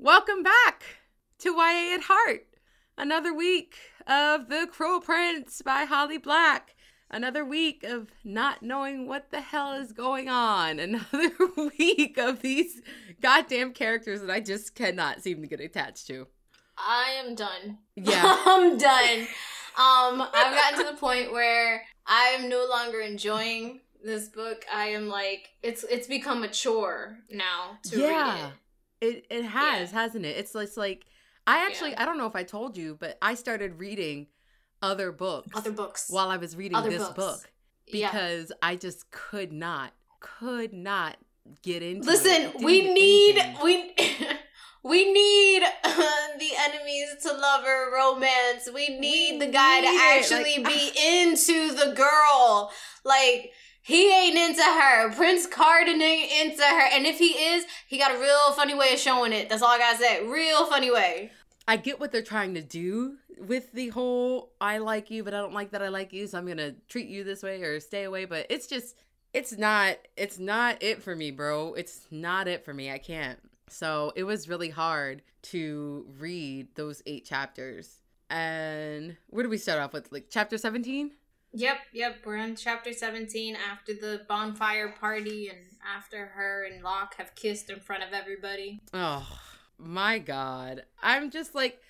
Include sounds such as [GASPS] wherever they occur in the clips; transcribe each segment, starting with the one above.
Welcome back to YA at Heart. Another week of The Cruel Prince by Holly Black. Another week of not knowing what the hell is going on. [LAUGHS] Another week of these goddamn characters that I just cannot seem to get attached to. I am done. Yeah. [LAUGHS] I'm done. Um, I've gotten to the point where I am no longer enjoying this book. I am like, it's it's become a chore now to read yeah. it. It it has, hasn't it? It's it's like I actually Yeah. I don't know if I told you, but I started reading other books Other books. while I was reading Other this books. book yeah. because I just could not could not get into it. Listen, we need anything. we [LAUGHS] [LAUGHS] we need the enemies to lover romance. We need We the guy to need it, actually like- be [SIGHS] into the girl. Like he ain't into her. Prince Cardan ain't into her. And if he is, he got a real funny way of showing it. That's all I gotta say. Real funny way. I get what they're trying to do with the whole I like you, but I don't like that I like you, so I'm gonna treat you this way or stay away. But it's just it's not it's not it for me, bro. It's not it for me. I can't. So it was really hard to read those eight chapters. And where do we start off with? Like chapter 17? Yep, yep. We're on chapter 17 after the bonfire party and after her and Locke have kissed in front of everybody. Oh my god. I'm just like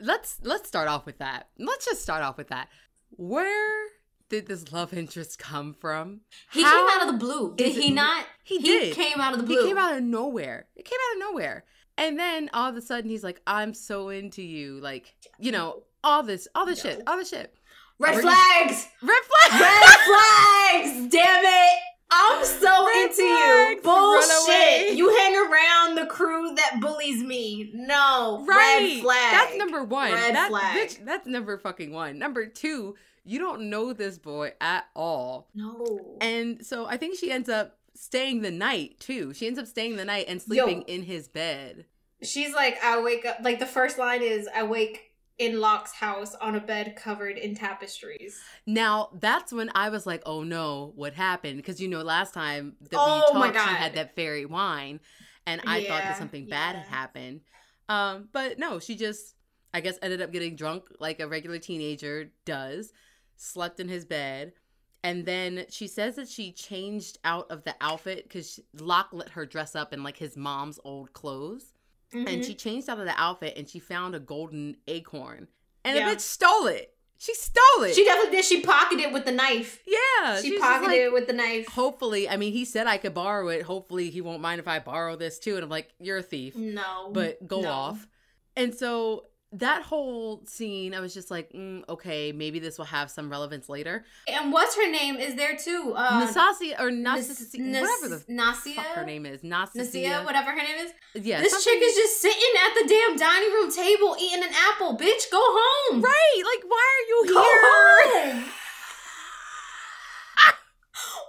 let's let's start off with that. Let's just start off with that. Where did this love interest come from? He How came out of the blue. Did he not? He did. came out of the blue. He came out of nowhere. It came out of nowhere. And then all of a sudden he's like, I'm so into you. Like, you know, all this, all this No. shit, all this shit. Red Where- flags! Red flag. Red flags! Damn it! I'm so Red into flags! you. Bullshit. You hang around the crew that bullies me. No. Right. Red flag. That's number one. Red that's, flag. bitch, that's number fucking one. Number two, you don't know this boy at all. No. And so I think she ends up staying the night too. She ends up staying the night and sleeping Yo. in his bed. She's like, I wake up. Like, the first line is, I wake in Locke's house on a bed covered in tapestries. Now that's when I was like, "Oh no, what happened?" Because you know, last time that Oh we talked, she had that fairy wine, and I thought that something bad had happened. Um, but no, she just, I guess, ended up getting drunk like a regular teenager does, slept in his bed, and then she says that she changed out of the outfit because Locke let her dress up in like his mom's old clothes, and Mhm. she changed out of the outfit and she found a golden acorn, and Yeah. the bitch stole it. She stole it. She definitely did. She pocketed it with the knife. Yeah, She pocketed like, it with the knife. Hopefully, I mean, he said I could borrow it. Hopefully, he won't mind if I borrow this too. And I'm like, you're a thief, No. but go no. off. And so that whole scene, I was just like, mm, okay, maybe this will have some relevance later. And what's her name is there too? Uh, Nasasia or Nas- Nasasia, Nas- whatever the Nasia? fuck her name is, Nasia, whatever her name is. Yeah, this something- chick is just sitting at the damn dining room table eating an apple. Bitch, go home. right. Like, why are you Go here? home. [LAUGHS]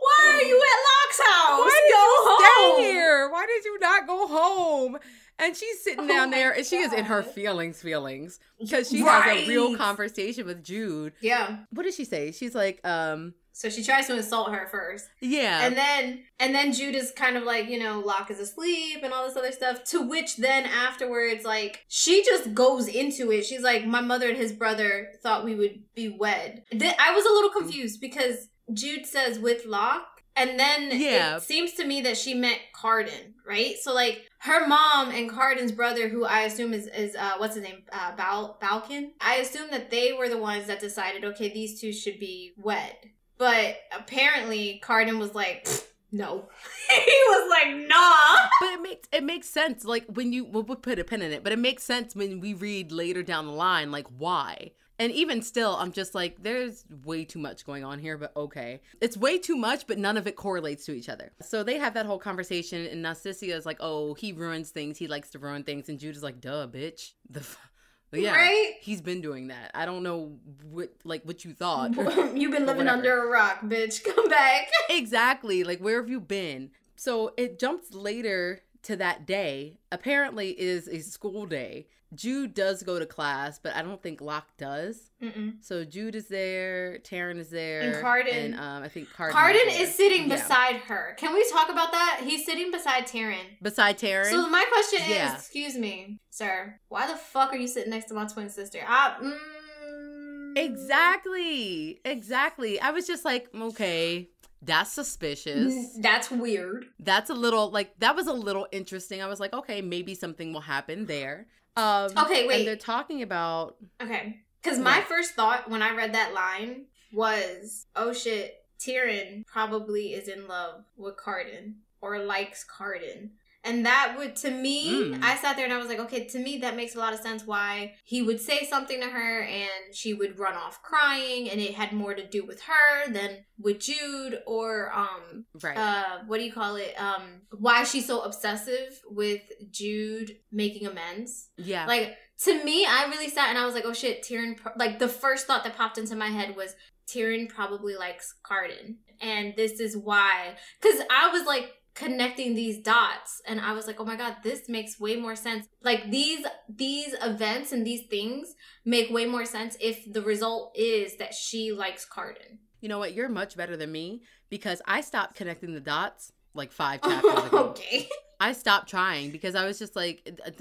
Why are you at Locke's house? Why did go you home. stay here? Why did you not go home? And she's sitting Oh down there, and she is in her feelings, feelings, because she has a real conversation with Jude. Yeah. What did she say? She's like, um, So she tries to insult her first. yeah, And then and then Jude is kind of like, you know, Locke is asleep and all this other stuff. To which then afterwards, like, she just goes into it. She's like, My mother and his brother thought we would be wed. Th- I was a little confused because Jude says with Locke. And then Yeah. it seems to me that she meant Cardan, right? So like her mom and Cardan's brother, who I assume is is uh, what's his name, uh, Bal- Balekin. I assume that they were the ones that decided, okay, these two should be wed. But apparently, Cardan was like, no. [LAUGHS] he was like, nah. but it makes it makes sense. Like when you we'll, we'll put a pin in it, but it makes sense when we read later down the line, like why. And even still, I'm just like, there's way too much going on here, but okay. It's way too much, but none of it correlates to each other. So they have that whole conversation, and Narcissia is like, oh, he ruins things. He likes to ruin things. And Jude is like, duh, bitch. The f- but yeah, Right? he's been doing that. I don't know what, like, what you thought. [LAUGHS] You've been living under a rock, bitch. [LAUGHS] Come back. exactly. Like, where have you been? So it jumps later to that day, apparently is a school day. Jude does go to class, but I don't think Locke does. Mm-mm. So Jude is there, Taryn is there, And Cardan. and um, I think Cardan. Cardan there. is sitting Yeah. beside her. Can we talk about that? He's sitting beside Taryn. beside Taryn. So my question Yeah. is, excuse me, sir, why the fuck are you sitting next to my twin sister? I, mm, exactly, exactly. I was just like, okay, that's suspicious. [LAUGHS] That's weird. That's a little like that was a little interesting. I was like, okay, maybe something will happen there. Um, Okay, wait. And they're talking about Okay. Because my first thought when I read that line was, oh shit, Taryn probably is in love with Cardan or likes Cardan. And that would, to me, Mm. I sat there and I was like, okay, to me, that makes a lot of sense why he would say something to her and she would run off crying and it had more to do with her than with Jude or, um, right. uh, what do you call it? Um, why she's so obsessive with Jude making amends. yeah. Like to me, I really sat and I was like, "Oh shit, Taryn!" Like the first thought that popped into my head was Taryn probably likes Cardan, and this is why. Because I was like connecting these dots, and I was like, "Oh my god, this makes way more sense." Like these these events and these things make way more sense if the result is that she likes Cardan. you know what? You're much better than me because I stopped connecting the dots like five [LAUGHS] chapters ago. okay, I stopped trying because I was just like,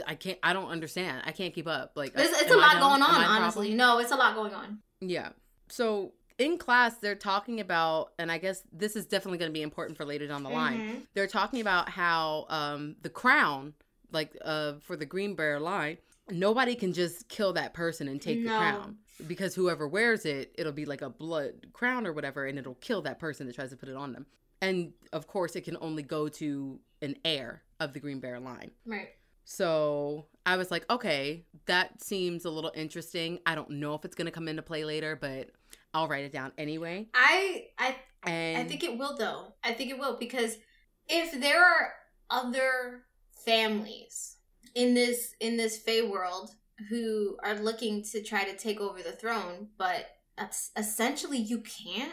I can't. I don't understand. I can't keep up. Like, it's, it's a lot going on. Honestly, no, it's a lot going on. Yeah. So in class, they're talking about, and I guess this is definitely going to be important for later down the line. Mhm. They're talking about how um, the crown, like uh, for the Greenbriar line, nobody can just kill that person and take the crown because whoever wears it, it'll be like a blood crown or whatever, and it'll kill that person that tries to put it on them. And of course, it can only go to an heir of the Greenbriar line. Right. So I was like, okay, that seems a little interesting. I don't know if it's gonna come into play later, but I'll write it down anyway. I I And I think it will though. I think it will because if there are other families in this in this Fey world who are looking to try to take over the throne, but that's essentially you can't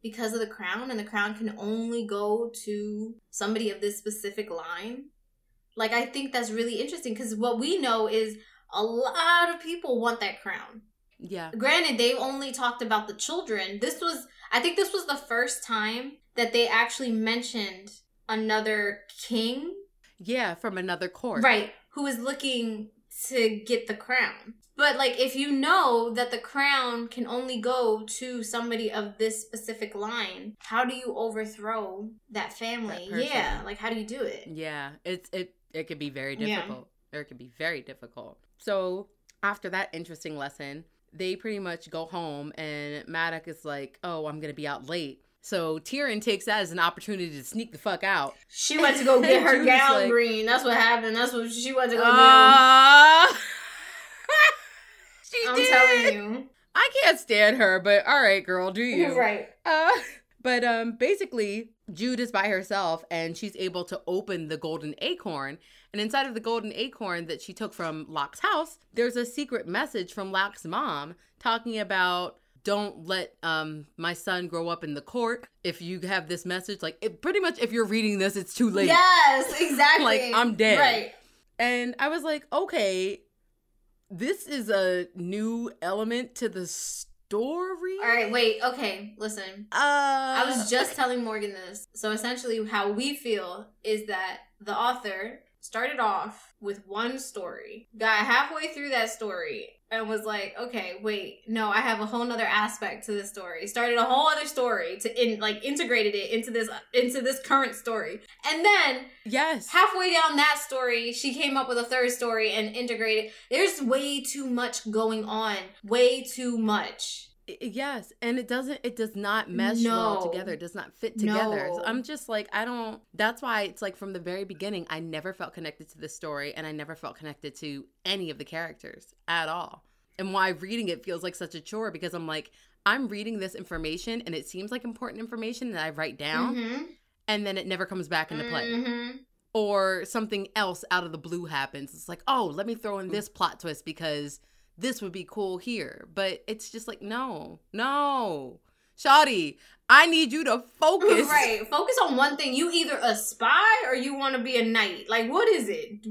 because of the crown and the crown can only go to somebody of this specific line. Like I think that's really interesting because what we know is a lot of people want that crown yeah, granted they've only talked about the children. This was i think this was the first time that they actually mentioned another king. Yeah, from another court, right who is looking to get the crown. But like if you know that the crown can only go to somebody of this specific line how do you overthrow that family? That yeah like how do you do it? Yeah, it's it it could be very Yeah. difficult. Or it could be very difficult. So after that interesting lesson, they pretty much go home, and Maddox is like, "Oh, I'm gonna be out late." So Taryn takes that as an opportunity to sneak the fuck out. she went to go [LAUGHS] get her gown like- green that's what happened that's what she went to go Uh, [LAUGHS] she do i'm did. telling you I can't stand her, but all right, girl, do you? [LAUGHS] right Uh, but um, basically, Jude is by herself, and she's able to open the golden acorn. And inside of the golden acorn that she took from Locke's house, there's a secret message from Locke's mom talking about don't let um my son grow up in the court. If you have this message, like it, pretty much, if you're reading this, it's too late. Yes, [LAUGHS] exactly. Like, I'm dead. Right. And I was like, okay, this is a new element to the story. All right, wait. Okay, listen. Uh, I was just telling Morgan this. So essentially, how we feel is that the author started off with one story, got halfway through that story, and was like, "Okay, wait, no, I have a whole nother aspect to this story." Started a whole other story to in like integrated it into this into this current story, and then yes. halfway down that story, she came up with a third story and integrated. There's way too much going on. Way too much. Yes, and it doesn't it does not mesh well together. It does not fit together. So I'm just like I don't that's why it's like from the very beginning I never felt connected to the story and I never felt connected to any of the characters at all. And why reading it feels like such a chore because I'm like I'm reading this information and it seems like important information that I write down Mhm. and then it never comes back into play. Mhm. Or something else out of the blue happens. It's like, "Oh, let me throw in this plot twist because this would be cool here." But it's just like, "No. No." Shawty, I need you to focus. [LAUGHS] Right. Focus on one thing. You either a spy or you want to be a knight. Like, what is it?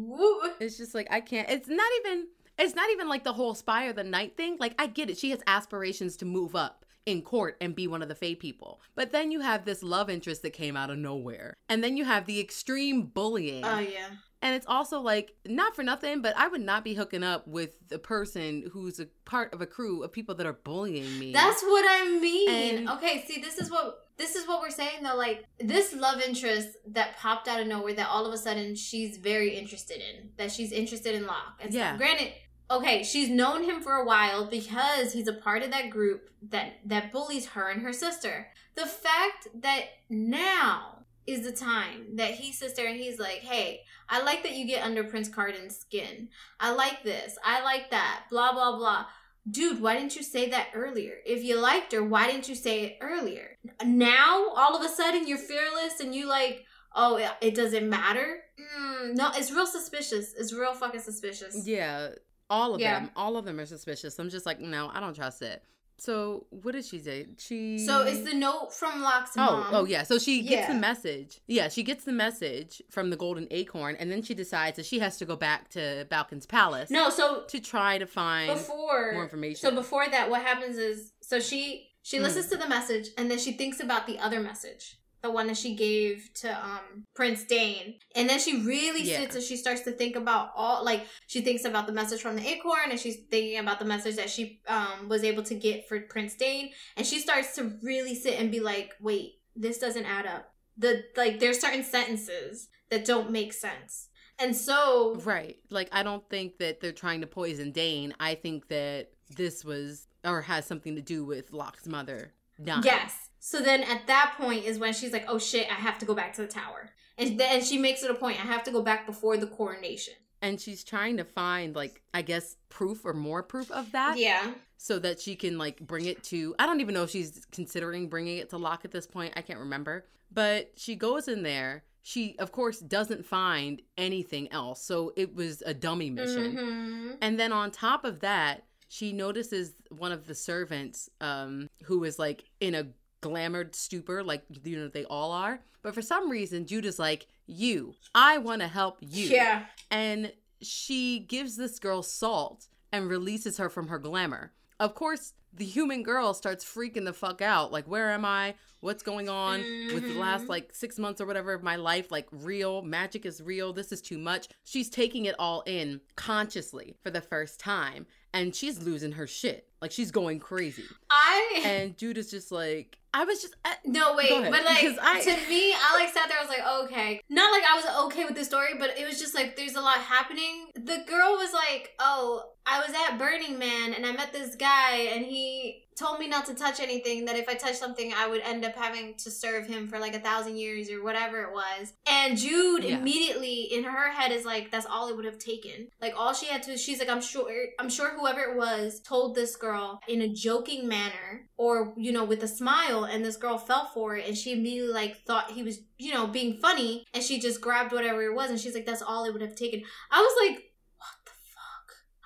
It's just like I can't. It's not even. It's not even like the whole spy or the knight thing. Like I get it. She has aspirations to move up in court and be one of the Fae people. But then you have this love interest that came out of nowhere. And then you have the extreme bullying. Oh yeah. And it's also like, not for nothing, but I would not be hooking up with a person who's a part of a crew of people that are bullying me. That's what I mean. And- okay, see, this is what this is what we're saying though. Like this love interest that popped out of nowhere, that all of a sudden she's very interested in, that she's interested in Locke. And Yeah. stuff. granted, okay, she's known him for a while because he's a part of that group that that bullies her and her sister. The fact that now is the time that he sits there and he's like, "Hey, I like that you get under Prince Cardan's skin. I like this. I like that. Blah blah blah." Dude, why didn't you say that earlier? If you liked her, why didn't you say it earlier? Now, all of a sudden, you're fearless and you like, oh, it- it doesn't matter. Mm, no, it's real suspicious. It's real fucking suspicious. Yeah, all of Yeah. them. All of them are suspicious. I'm just like, no, I don't trust it. So what did she say? She So it's the note from Locke's Oh, mom. oh yeah. So she gets the message. Yeah, she gets the message from the Golden Acorn, and then she decides that she has to go back to Balekin's palace No, so to try to find before more information. So before that, what happens is so she she Mm. listens to the message and then she thinks about the other message, the one that she gave to um Prince Dain, and then she really Yeah. sits and she starts to think about all like she thinks about the message from the acorn and she's thinking about the message that she um was able to get for Prince Dain, and she starts to really sit and be like, wait, this doesn't add up. The like there's certain sentences that don't make sense. And so Right. Like I don't think that they're trying to poison Dain. I think that this was or has something to do with Locke's mother dying. Yes. So then at that point is when she's like, oh shit, I have to go back to the tower. And then she makes it a point, I have to go back before the coronation. And she's trying to find like I guess proof or more proof of that Yeah. so that she can like bring it to I don't even know if she's considering bringing it to Locke at this point. I can't remember. But she goes in there. She of course doesn't find anything else. So it was a dummy mission. Mhm. And then on top of that, she notices one of the servants um, who is like in a glamored stupor, like you know they all are. But for some reason, Judah's like, "You, I want to help you." Yeah. And she gives this girl salt and releases her from her glamour. Of course, the human girl starts freaking the fuck out. Like, where am I? What's going on with the last Mhm. like six months or whatever of my life? Like, real magic is real. This is too much. She's taking it all in consciously for the first time, and she's losing her shit. Like, she's going crazy. I And dude is just like, I was just, I, no wait, but like I- to me, I like sat there. I was like, okay, not like I was okay with the story, but it was just like there's a lot happening. The girl was like, oh, I was at Burning Man and I met this guy and he told me not to touch anything. That if I touched something, I would end up having to serve him for like a thousand years or whatever it was. And Jude Yeah. immediately in her head is like, that's all it would have taken. Like all she had to, she's like, I'm sure, I'm sure whoever it was told this girl in a joking manner or you know with a smile and this girl fell for it and she immediately like thought he was you know being funny and she just grabbed whatever it was and she's like that's all it would have taken i was like what the fuck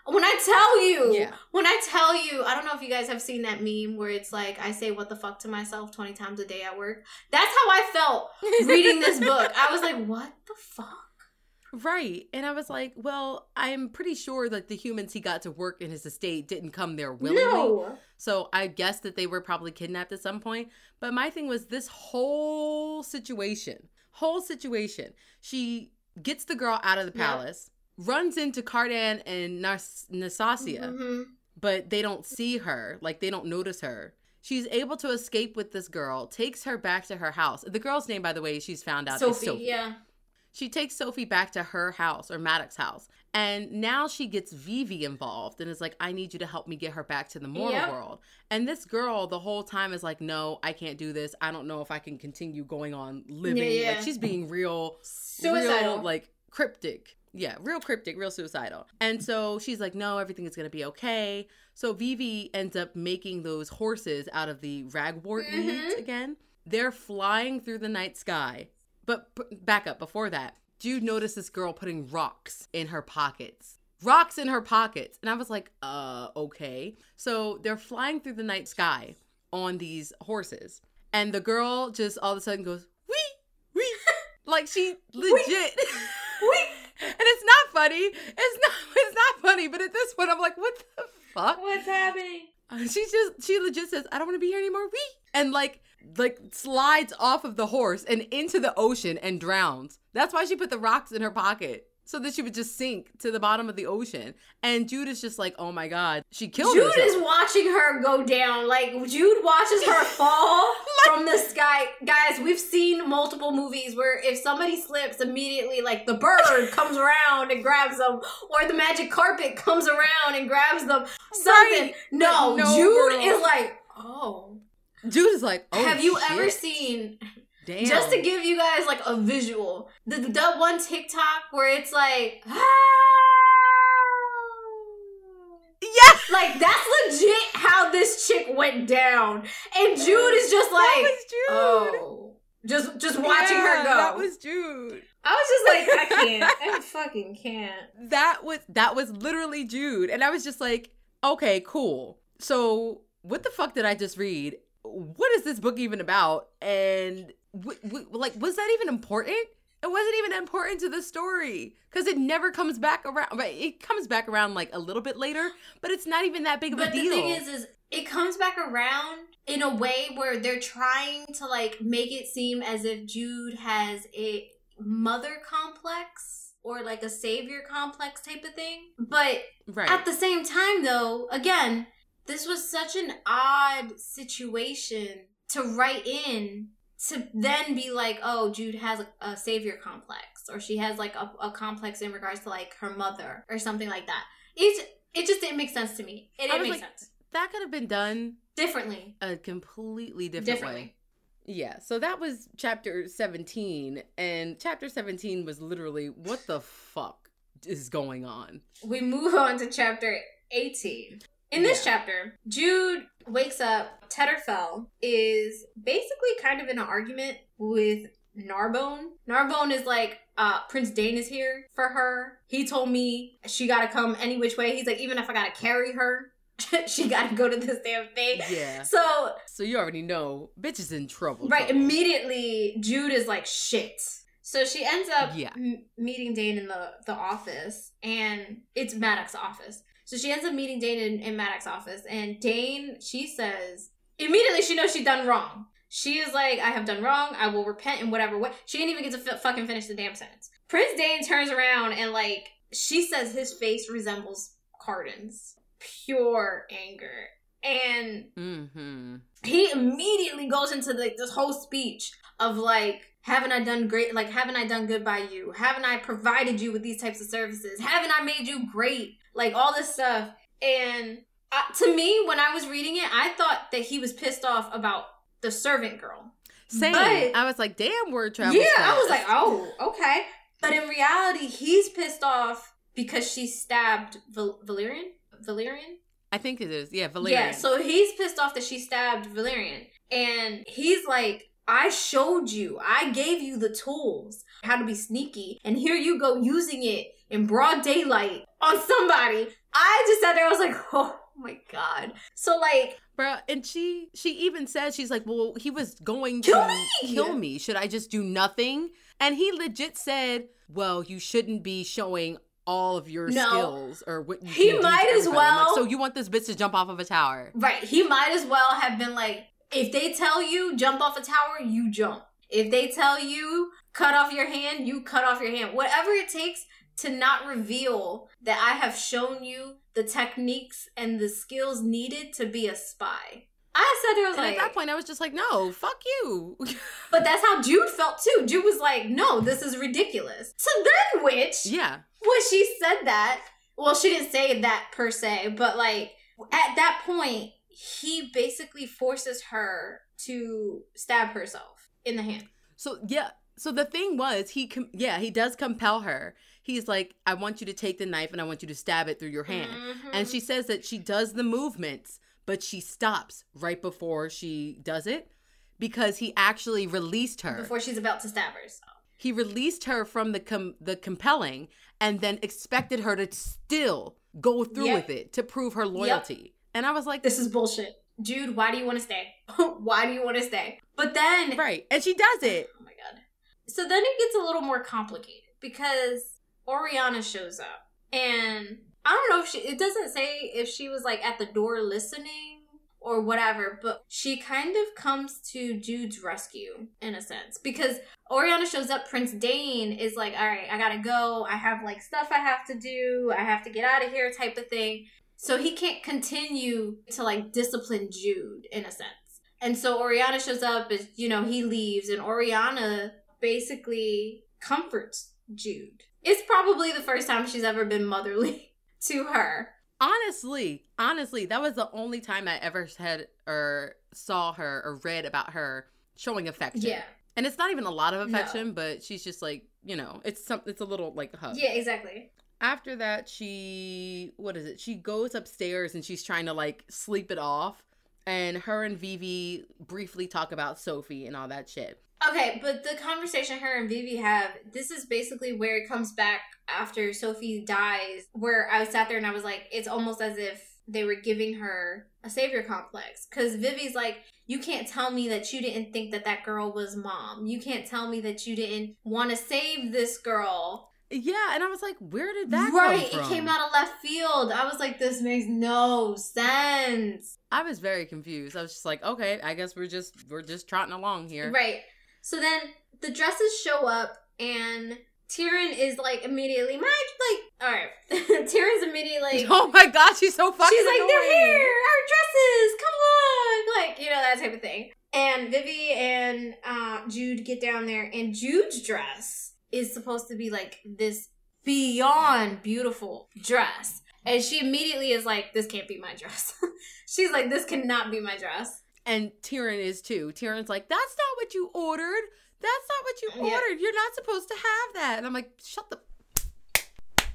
when i tell you Yeah. when i tell you i don't know if you guys have seen that meme where it's like i say what the fuck to myself 20 times a day at work that's how i felt [LAUGHS] reading this book i was like what the fuck Right. And I was like, well, I'm pretty sure that the humans he got to work in his estate didn't come there willingly. no So I guess that they were probably kidnapped at some point. But my thing was this whole situation, whole situation. She gets the girl out of the palace, runs into Cardan and Nas- Nasasia, Mhm. but they don't see her. Like they don't notice her. She's able to escape with this girl, takes her back to her house. The girl's name, by the way, she's found out sophie, Sophie. yeah She takes Sophie back to her house or Maddox's house. And now she gets Vivi involved and is like, I need you to help me get her back to the mortal Yep. world. And this girl the whole time is like, No, I can't do this. I don't know if I can continue going on living. Yeah, yeah. Like she's being real suicidal real, like cryptic. Yeah, real cryptic, real suicidal. And so she's like, no, everything is going to be okay. So Vivi ends up making those horses out of the ragwort Mhm. weeds again. They're flying through the night sky. But p- back up before that, Jude noticed this girl putting rocks in her pockets. Rocks in her pockets. And I was like, uh, okay. So they're flying through the night sky. on these horses. And the girl just all of a sudden goes, wee, wee. [LAUGHS] like she legit. [LAUGHS] Wait, and it's not funny. It's not [LAUGHS] it's not funny, but at this point I'm like, what the fuck? what's happening? Uh, she just she legit says, I don't want to be here anymore. Wee. And like like slides off of the horse and into the ocean and drowns. That's why she put the rocks in her pocket. So that she would just sink to the bottom of the ocean. And Jude is just like, oh my God. She killed Jude herself. is watching her go down. Like Jude watches her [LAUGHS] fall from the sky. Guys, we've seen multiple movies where if somebody slips, immediately like the bird [LAUGHS] comes around and grabs them, or the magic carpet comes around and grabs them. Something. Right. No, No, Jude girl. is like, oh. Jude is like, oh Have you ever seen Damn. just to give you guys like a visual, the, the that one TikTok where it's like, Yeah. like that's legit how this chick went down, and Jude is just like, oh, just just watching Yeah, her go. That was Jude. I was just like, I [LAUGHS] can't, I fucking can't. That was that was literally Jude, and I was just like, okay, cool. So what the fuck did I just read? What is this book even about? And w- w- like, was that even important? It wasn't even important to the story because it never comes back around. Right, it comes back around like a little bit later, but it's not even that big of But a deal. But the thing is, is it comes back around in a way where they're trying to like make it seem as if Jude has a mother complex or like a savior complex type of thing. But right? At the same time, though, again, this was such an odd situation to write in to then be like, oh, Jude has a, savior complex, or she has like a, a complex in regards to like her mother, or something like that. It it just didn't make sense to me. It didn't make like- sense that could have been done differently. a completely different Differently. way. Yeah, so that was chapter 17 and chapter 17 was literally what the fuck is going on? We move on to chapter 18. In this Yeah. chapter, Jude wakes up. Tatterfell is basically kind of in an argument with Gnarbone. Gnarbone is like, uh, Prince Dain is here for her. He told me she gotta come any which way. He's like, even if I gotta carry her, [LAUGHS] she gotta go to this damn thing. Yeah. So, So you already know bitch is in trouble. right, trouble. immediately, Jude is like, shit. So she ends up Yeah. m- meeting Dain in the, the office, and it's Maddox's office. So she ends up meeting Dain in, in Maddox's office, and Dain, she says, immediately she knows she done wrong. She is like, I have done wrong. I will repent in whatever way. She didn't even get to f- fucking finish the damn sentence. Prince Dain turns around and like, she says his face resembles Cardan's. Pure anger. And Mm-hmm. he immediately goes into like this whole speech of like haven't i done great like haven't i done good by you haven't i provided you with these types of services haven't i made you great like all this stuff and uh, to me when i was reading it i thought that he was pissed off about the servant girl Same. But- I was like, damn word travel. yeah i was like oh okay but in reality he's pissed off because she stabbed Val- valerian valerian I think it is. Yeah, Valerian. Yeah, so he's pissed off that she stabbed Valerian. And he's like, I showed you, I gave you the tools how to be sneaky, and here you go using it in broad daylight on somebody. I just sat there, I was like, [LAUGHS] oh my god. So, like, Bruh, and she she even says she's like, well, he was going Kill to me! kill me. Should I just do nothing? And he legit said, well, you shouldn't be showing all of your No. skills or what you He might as. I'm like, well- so you want this bitch to jump off of a tower? right, he might as well have been like, if they tell you jump off a tower, you jump. If they tell you cut off your hand, you cut off your hand. Whatever it takes to not reveal that I have shown you the techniques and the skills needed to be a spy. I said it was And like, at that point, I was just like, no, fuck you. [LAUGHS] but that's how Jude felt too. Jude was like, no, this is ridiculous. So then, which, yeah. when she said that, well, she didn't say that per se, but like at that point, he basically forces her to stab herself in the hand. So yeah. So the thing was, he com- yeah, he does compel her. He's like, I want you to take the knife and I want you to stab it through your hand. Mhm. And she says that she does the movements, but she stops right before she does it because he actually released her. before she's about to stab herself. he released her from the com- the compelling and then expected her to still go through Yep. with it to prove her loyalty. And I was like, This is bullshit. Dude, why do you want to stay? [LAUGHS] why do you want to stay? But then, right, and she does it. Oh my god. So then it gets a little more complicated because Oriana shows up, and I don't know if she. It doesn't say if she was like at the door listening or whatever, but she kind of comes to Jude's rescue in a sense because Oriana shows up. Prince Dain is like, all right, I gotta go. I have like stuff I have to do. I have to get out of here, type of thing. So he can't continue to like discipline Jude in a sense. And so Oriana shows up as, you know, he leaves and Oriana basically comforts Jude. It's probably the first time she's ever been motherly [LAUGHS] to her. Honestly, honestly, that was the only time I ever had or saw her or read about her showing affection. Yeah. And it's not even a lot of No. affection, but she's just like, you know, it's some it's a little like a hug. Yeah, exactly. After that, she what is it? She goes upstairs and she's trying to like sleep it off. And her and Vivi briefly talk about Sophie and all that shit. Okay, but the conversation her and Vivi have, this is basically where it comes back after Sophie dies, where I sat there and I was like, it's almost as if they were giving her a savior complex. Because Vivi's like, you can't tell me that you didn't think that that girl was mom. You can't tell me that you didn't want to save this girl. Yeah, and I was like, where did that right, come from? it came out of left field. I was like, this makes no sense. I was very confused. I was just like, okay, I guess we're just we're just trotting along here. Right. So then the dresses show up and Taryn is like immediately my like all right. [LAUGHS] Taryn's immediately like [LAUGHS] Oh my god, she's so fucking she's like they're here, our dresses, come on, like you know that type of thing. And Vivi and uh, Jude get down there, and Jude's dress is supposed to be like this beyond beautiful dress. And she immediately is like, "This can't be my dress." [LAUGHS] She's like, "This cannot be my dress." And Taryn is too. Taryn's like, that's not what you ordered. That's not what you Yeah. ordered. You're not supposed to have that. And I'm like, shut the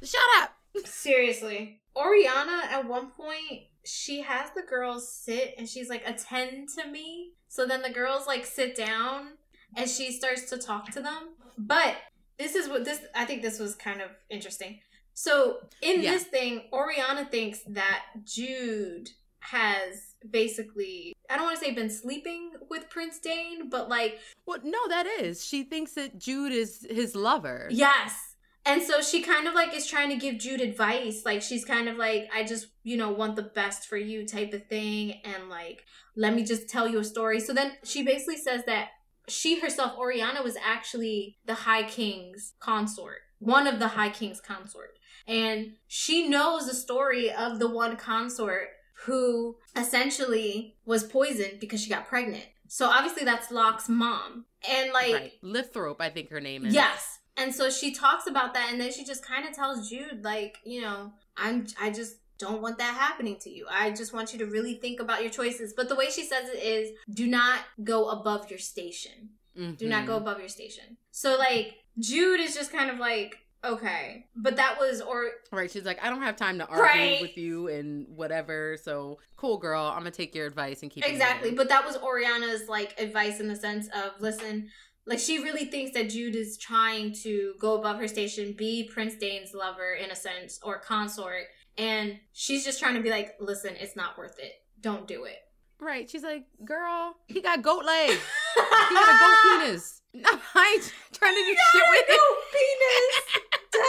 Shut up. [LAUGHS] Seriously. Oriana, at one point, she has the girls sit and she's like, attend to me. So then the girls like sit down and she starts to talk to them. But this is what this, I think this was kind of interesting. So in Yeah. this thing, Oriana thinks that Jude has basically, I don't want to say been sleeping with Prince Dain, but like Well, no, that is. She thinks that Jude is his lover. Yes. And so she kind of like is trying to give Jude advice. Like she's kind of like, I just, you know, want the best for you type of thing. And like, let me just tell you a story. So then she basically says that she herself, Oriana, was actually the High King's consort, one of the High King's consort. And she knows the story of the one consort who essentially was poisoned because she got pregnant. So obviously that's Locke's mom. And like, right. Lithrope, I think her name is. Yes. And so she talks about that and then she just kind of tells Jude like, you know, I'm I just don't want that happening to you. I just want you to really think about your choices. But the way she says it is do not go above your station. Do not go mm-hmm. above your station. So like Jude is just kind of like, okay. But that was or Right. She's like, I don't have time to argue Right. with you and whatever. So cool, girl. I'm gonna take your advice and keep it Exactly. moving." But that was Oriana's like advice in the sense of listen, like she really thinks that Jude is trying to go above her station, be Prince Dain's lover in a sense or consort, and she's just trying to be like, listen, it's not worth it. Don't do it. Right. She's like, girl, he got goat legs. [LAUGHS] He got a goat penis. [LAUGHS] I ain't trying to do shit with it. penis. [LAUGHS] Done.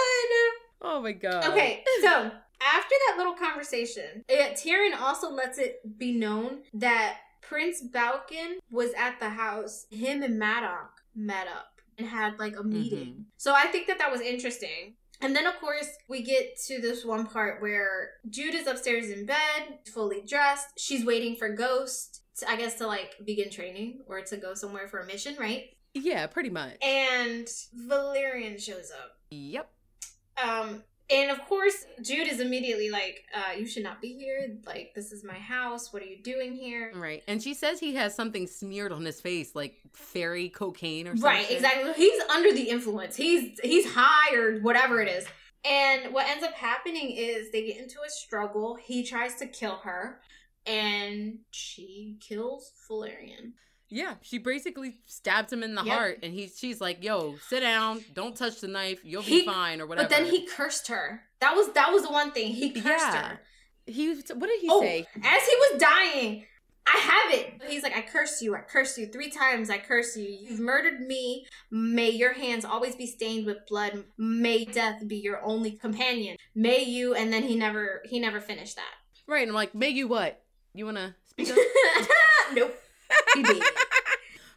Oh my god. Okay, so after that little conversation, eh, it, Taryn also lets it be known that Prince Balekin was at the house. Him and Madoc met up and had like a meeting. Mm-hmm. So I think that that was interesting. And then, of course, we get to this one part where Jude is upstairs in bed, fully dressed. She's waiting for Ghost, to, I guess, to like begin training or to go somewhere for a mission, right? Yeah, pretty much. And Valerian shows up. Yep. Um, and of course, Jude is immediately like, uh, "You should not be here. Like, this is my house. What are you doing here?" Right. And she says he has something smeared on his face, like fairy cocaine or something. Right, exactly. He's under the influence. He's he's high or whatever it is. And what ends up happening is they get into a struggle. He tries to kill her, and she kills Valerian. Yeah, she basically stabs him in the Yep. heart, and he's she's like, "Yo, sit down, don't touch the knife, you'll He- be fine," or whatever. But then he cursed her. That was that was the one thing he cursed Yeah. her. he what did he Oh, say? as he was dying, I have it. He's like, I curse you. I curse you three times. I curse you. You've murdered me. May your hands always be stained with blood. May death be your only companion. May you. And then he never, he never finished that. Right. And I'm like, May you what? You want to speak up? [LAUGHS] nope. He me. [LAUGHS]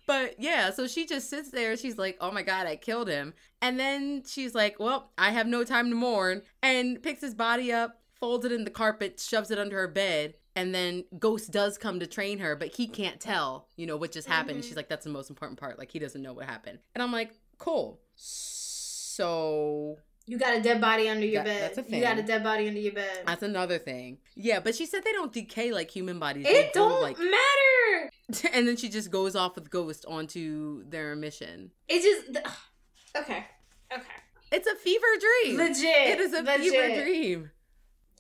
But yeah, so she just sits there. She's like, oh my God, I killed him. And then she's like, well, I have no time to mourn. And picks his body up, folds it in the carpet, shoves it under her bed. And then Ghost does come to train her, but he can't tell, you know, what just happened. Mhm. She's like, that's the most important part. Like, he doesn't know what happened. And I'm like, cool. So You got a dead body under your That- bed. that's a thing. You got a dead body under your bed. that's another thing. Yeah, but she said they don't decay like human bodies. They it go, don't like, matter. [LAUGHS] and then she just goes off with Ghost onto their mission. It just okay, okay, It's a fever dream. legit. It is a legit. fever dream.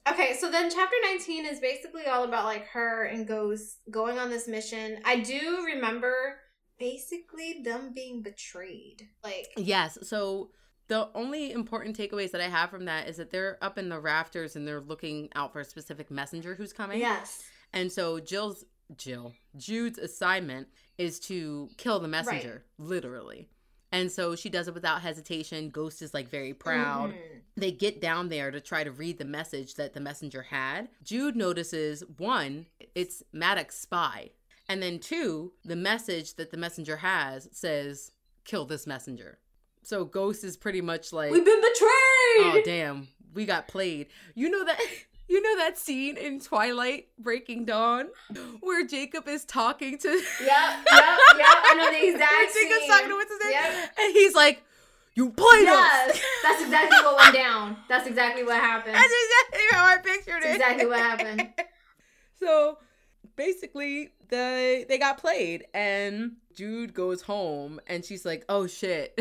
Okay, so then chapter 19 is basically all about like her and Ghost going on this mission. I do remember basically them being betrayed. Like, Yes. So the only important takeaways that I have from that is that they're up in the rafters and they're looking out for a specific messenger who's coming. yes. And so Jill's Jill Jude's assignment is to kill the messenger, literally. And so she does it without hesitation. Ghost is like very proud. Mhm. They get down there to try to read the message that the messenger had. Jude notices one, it's Maddox's spy. And then two, the message that the messenger has says, kill this messenger. So Ghost is pretty much like, We've been betrayed! oh, damn, we got played. You know that. [LAUGHS] You know that scene in Twilight Breaking Dawn where Jacob is talking to Yep, [LAUGHS] yep, yep. I know the exact where Jacob's talking to what's his name? Yep. And he's like, You played Yes, us. that's exactly what went [LAUGHS] down. That's exactly what happened. That's exactly how I pictured That's it. exactly what happened. [LAUGHS] so basically, they they got played, and Jude goes home, and she's like, "Oh shit,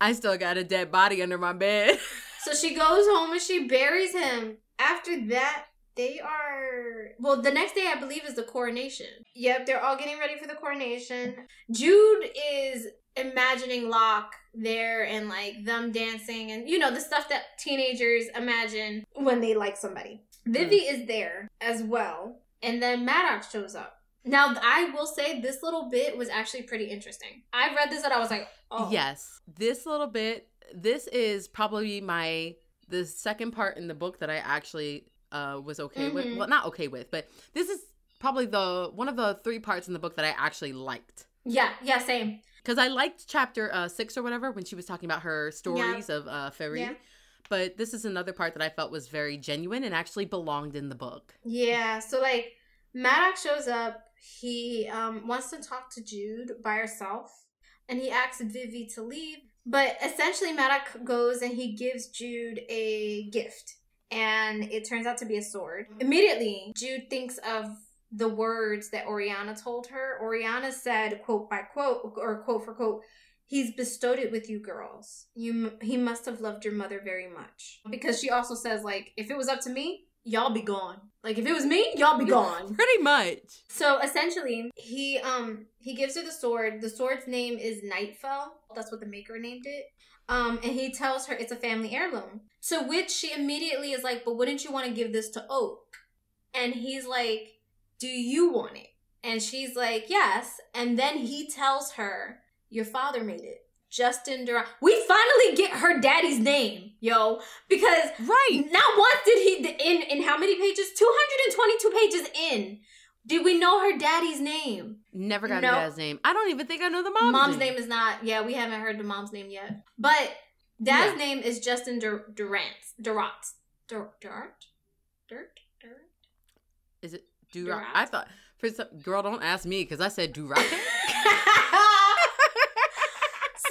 I still got a dead body under my bed." [LAUGHS] So she goes home and she buries him. After that, they are well. The next day, I believe, is the coronation. Yep, they're all getting ready for the coronation. Jude is imagining Locke there and like them dancing and you know the stuff that teenagers imagine when they like somebody. Hmm. Vivi is there as well, and then Maddox shows up. Now, I will say this little bit was actually pretty interesting. I read this and I was like, oh, Yes, this little bit. This is probably my the second part in the book that I actually uh was okay with. Mhm. Well, not okay with, but this is probably the one of the three parts in the book that I actually liked. yeah, yeah, same. Because I liked chapter uh, six or whatever when she was talking about her stories of uh, Faerie. Yeah. But this is another part that I felt was very genuine and actually belonged in the book. Yeah, so like Maddox shows up. He um wants to talk to Jude by herself, and he asks Vivi to leave. But essentially, Maddox goes and he gives Jude a gift, and it turns out to be a sword. Immediately, Jude thinks of the words that Oriana told her. Oriana said, quote by quote, or quote for quote, He's bestowed it with you girls. You he must have loved your mother very much. Because she also says like if it was up to me, y'all be gone. Like if it was me, y'all be gone. [LAUGHS] Pretty much. So essentially, he um he gives her the sword. The sword's name is Nightfell. That's what the maker named it. Um, and he tells her it's a family heirloom. So which she immediately is like, "But wouldn't you want to give this to Oak?" And he's like, "Do you want it?" And she's like, "Yes." And then he tells her, "Your father made it." Justin Durant. We finally get her daddy's name, yo, because Right. not once did he in in how many pages? Two hundred and twenty-two pages in. Did we know her daddy's name? Never got No. a dad's name. I don't even think I know the mom's, Mom's, name. is not. Yeah, we haven't heard the mom's name yet. But dad's Yeah. name is Justin Dur- Durant. Durant. Dur- Durant. Dirt. Durant. Is it Durat? Durat? I thought for some girl. Don't ask me because I said Durat. [LAUGHS] [LAUGHS]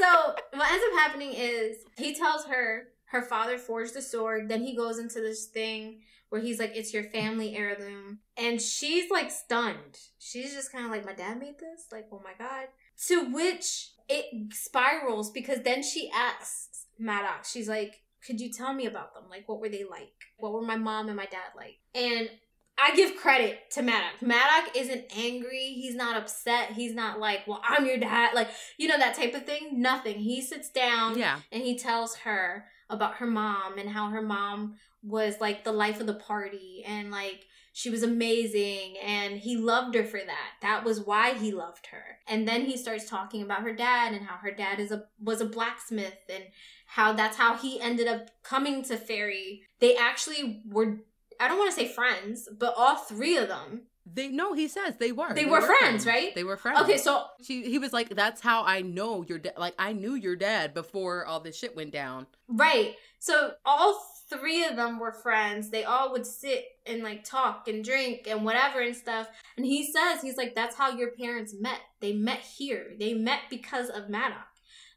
so what ends up happening is he tells her her father forged the sword. Then he goes into this thing where he's like, "It's your family heirloom," and she's like stunned. She's just kind of like, "My dad made this." Like, oh my god. To which it spirals because then she asks Maddox. She's like, "Could you tell me about them? Like, what were they like? What were my mom and my dad like?" And I give credit to Maddox. Maddox isn't angry. He's not upset. He's not like, well, I'm your dad. Like, you know, that type of thing. Nothing. He sits down yeah. and he tells her about her mom and how her mom was like the life of the party and like she was amazing and he loved her for that. That was why he loved her. And then he starts talking about her dad and how her dad is a was a blacksmith and how that's how he ended up coming to Fairy. They actually were I don't want to say friends, but all three of them They no, he says they were. They were friends, right? They were friends. Okay, so she he was like, "That's how I know your dad." Like I knew your dad before all this shit went down. Right. So all three of them were friends. They all would sit and like talk and drink and whatever and stuff. And he says, he's like, that's how your parents met. They met here. They met because of Maddox.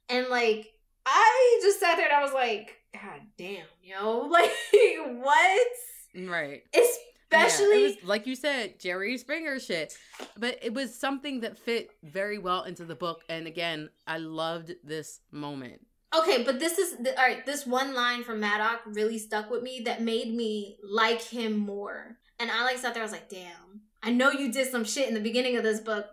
And like, I just sat there and I was like, God damn, yo. [LAUGHS] Like, what? Right. Especially. Yeah, was, like you said, Jerry Springer shit. But it was something that fit very well into the book. And again, I loved this moment. Okay, but this is all right. This one line from Maddox really stuck with me that made me like him more. And I like sat there. I was like, "Damn, I know you did some shit in the beginning of this book.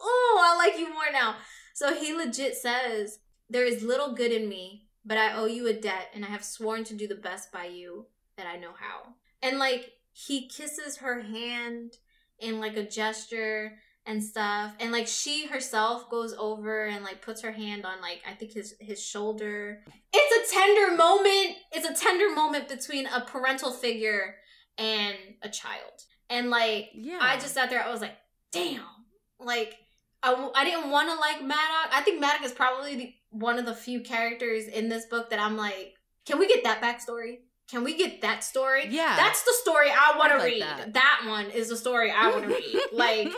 Oh, I like you more now." So he legit says, "There is little good in me, but I owe you a debt, and I have sworn to do the best by you that I know how." And like he kisses her hand in like a gesture and stuff. And like she herself goes over and like puts her hand on like i think his his shoulder. It's a tender moment. It's a tender moment between a parental figure and a child. And like Yeah. i just sat there i was like damn. Like i, w- I didn't want to like maddox. I think maddox is probably the, one of the few characters in this book that i'm like can we get that backstory can we get that story Yeah. that's the story i want to like read that. that one is the story i want to read [LAUGHS] like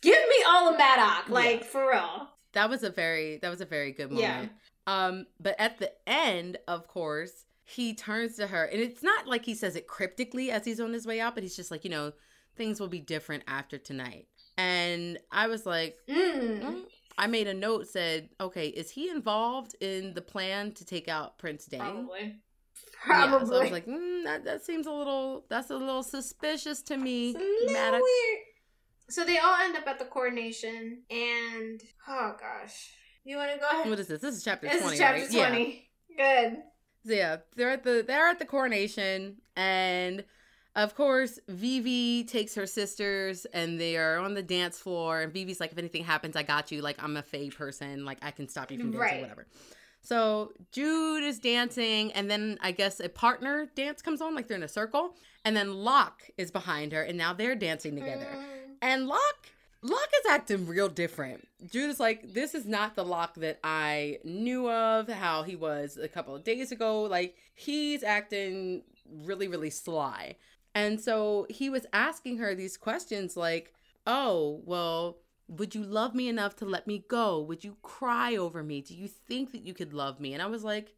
Give me all of Maddox, like Yeah. for real. that was a very that was a very good moment. Yeah. Um, but at the end, of course, he turns to her, and it's not like he says it cryptically as he's on his way out, but he's just like, you know, things will be different after tonight. And I was like, Mm. mm. I made a note said, okay, is he involved in the plan to take out Prince Dain? Probably. Yeah, Probably. so I was like, mm, that that seems a little that's a little suspicious to me. It's a little Maddox. weird. So they all end up at the coronation, and oh gosh, you want to go ahead? What is this? This is chapter This twenty, is chapter right? Yeah. twenty. Good. So yeah, they're at the they're at the coronation, and of course, Vivi takes her sisters, and they are on the dance floor. And Vivi's like, "If anything happens, I got you. Like I'm a Fae person. Like I can stop you from dancing, Right. whatever." So Jude is dancing, and then I guess a partner dance comes on, like they're in a circle, and then Locke is behind her, and now they're dancing together. Mm. And Locke, Locke is acting real different. Jude is like, this is not the Locke that I knew of, how he was a couple of days ago. Like, he's acting really, really sly. And so he was asking her these questions like, oh, well, would you love me enough to let me go? Would you cry over me? Do you think that you could love me? And I was like,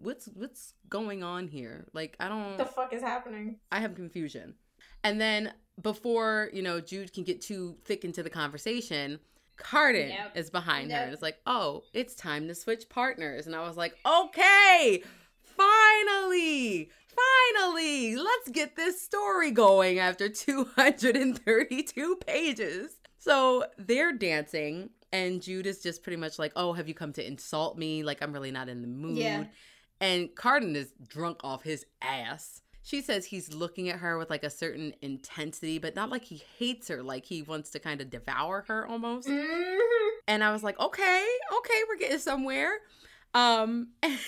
what's what's going on here? Like, I don't What the fuck is happening? I have confusion. And then before, you know, Jude can get too thick into the conversation, Cardan Yep. is behind her and it's like, oh, it's time to switch partners. And I was like, okay, finally, finally, let's get this story going after 232 pages. So they're dancing, and Jude is just pretty much like, oh, have you come to insult me? Like, I'm really not in the mood. Yeah. And Cardan is drunk off his ass. She says he's looking at her with like a certain intensity, but not like he hates her, like he wants to kind of devour her almost. Mhm. And I was like, okay, okay, we're getting somewhere. Um, [LAUGHS] and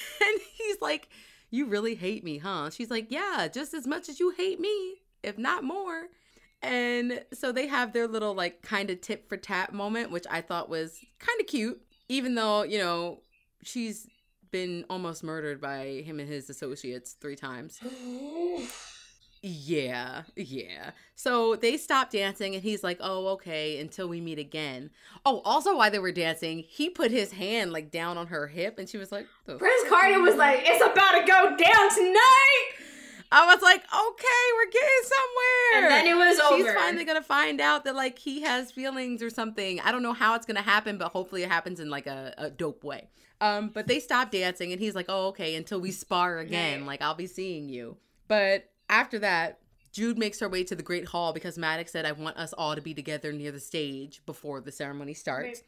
he's like, you really hate me, huh? She's like, yeah, just as much as you hate me, if not more. And so they have their little like kind of tip for tat moment, which I thought was kind of cute, even though, you know, she's been almost murdered by him and his associates three times. [GASPS] Yeah, yeah. So they stop dancing and he's like, "Oh, okay, until we meet again." Oh, also while they were dancing, he put his hand like down on her hip and she was like, "The Prince Carter was like, "It's about to go down tonight," I was like, "Okay, we're getting somewhere." and then it was She's over. finally gonna find out that like he has feelings or something. I don't know how it's gonna happen, but hopefully it happens in like a, a dope way. Um, but they stop dancing and he's like, "Oh, okay, until we spar again. Like I'll be seeing you." But after that, Jude makes her way to the Great Hall because Maddox said, "I want us all to be together near the stage before the ceremony starts." Right.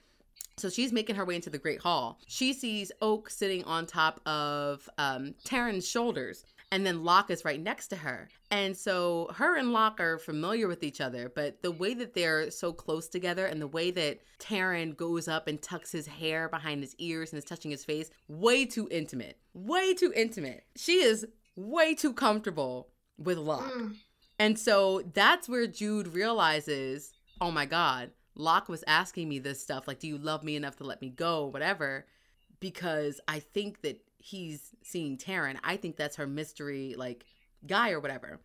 So she's making her way into the Great Hall. She sees Oak sitting on top of um, Taryn's shoulders. And then Locke is right next to her. And so her and Locke are familiar with each other, but the way that they're so close together and the way that Taryn goes up and tucks his hair behind his ears and is touching his face, way too intimate. Way too intimate. She is way too comfortable with Locke. Mm. And so that's where Jude realizes, oh my God, Locke was asking me this stuff. Like, do you love me enough to let me go? Whatever. Because I think that he's seeing Taryn. I think that's her mystery, like, guy or whatever.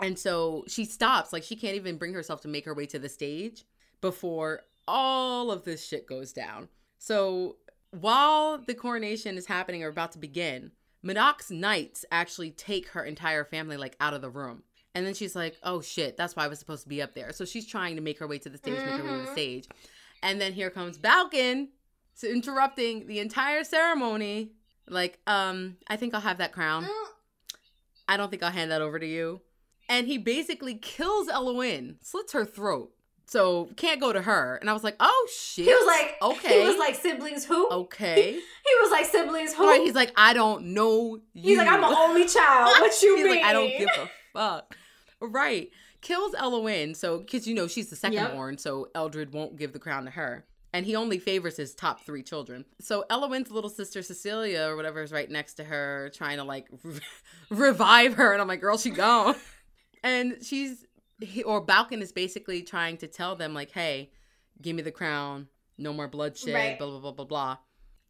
And so she stops. Like, she can't even bring herself to make her way to the stage before all of this shit goes down. So while the coronation is happening or about to begin, Madoc's knights actually take her entire family, like, out of the room. And then she's like, oh shit, that's why I was supposed to be up there. So she's trying to make her way to the stage, make her way to the Mhm. stage. And then here comes Balekin interrupting the entire ceremony. Like, um, I think I'll have that crown. I don't think I'll hand that over to you. And he basically kills Elowyn, slits her throat. So can't go to her. And I was like, oh shit. He was like, okay. He was like siblings who? okay. [LAUGHS] He was like siblings who? Right, he's like, I don't know [LAUGHS] you. He's like, I'm an only child. What you He's mean? like, I don't give a fuck. Right. Kills Elowyn, so because you know she's the second Yep. born, so Eldred won't give the crown to her. And he only favors his top three children. So Elowyn's little sister Cecilia or whatever is right next to her, trying to like [LAUGHS] revive her. And I'm like, girl, she gone. [LAUGHS] and she's he, or Balekin is basically trying to tell them like, hey, give me the crown, no more bloodshed, Right. blah blah blah blah blah.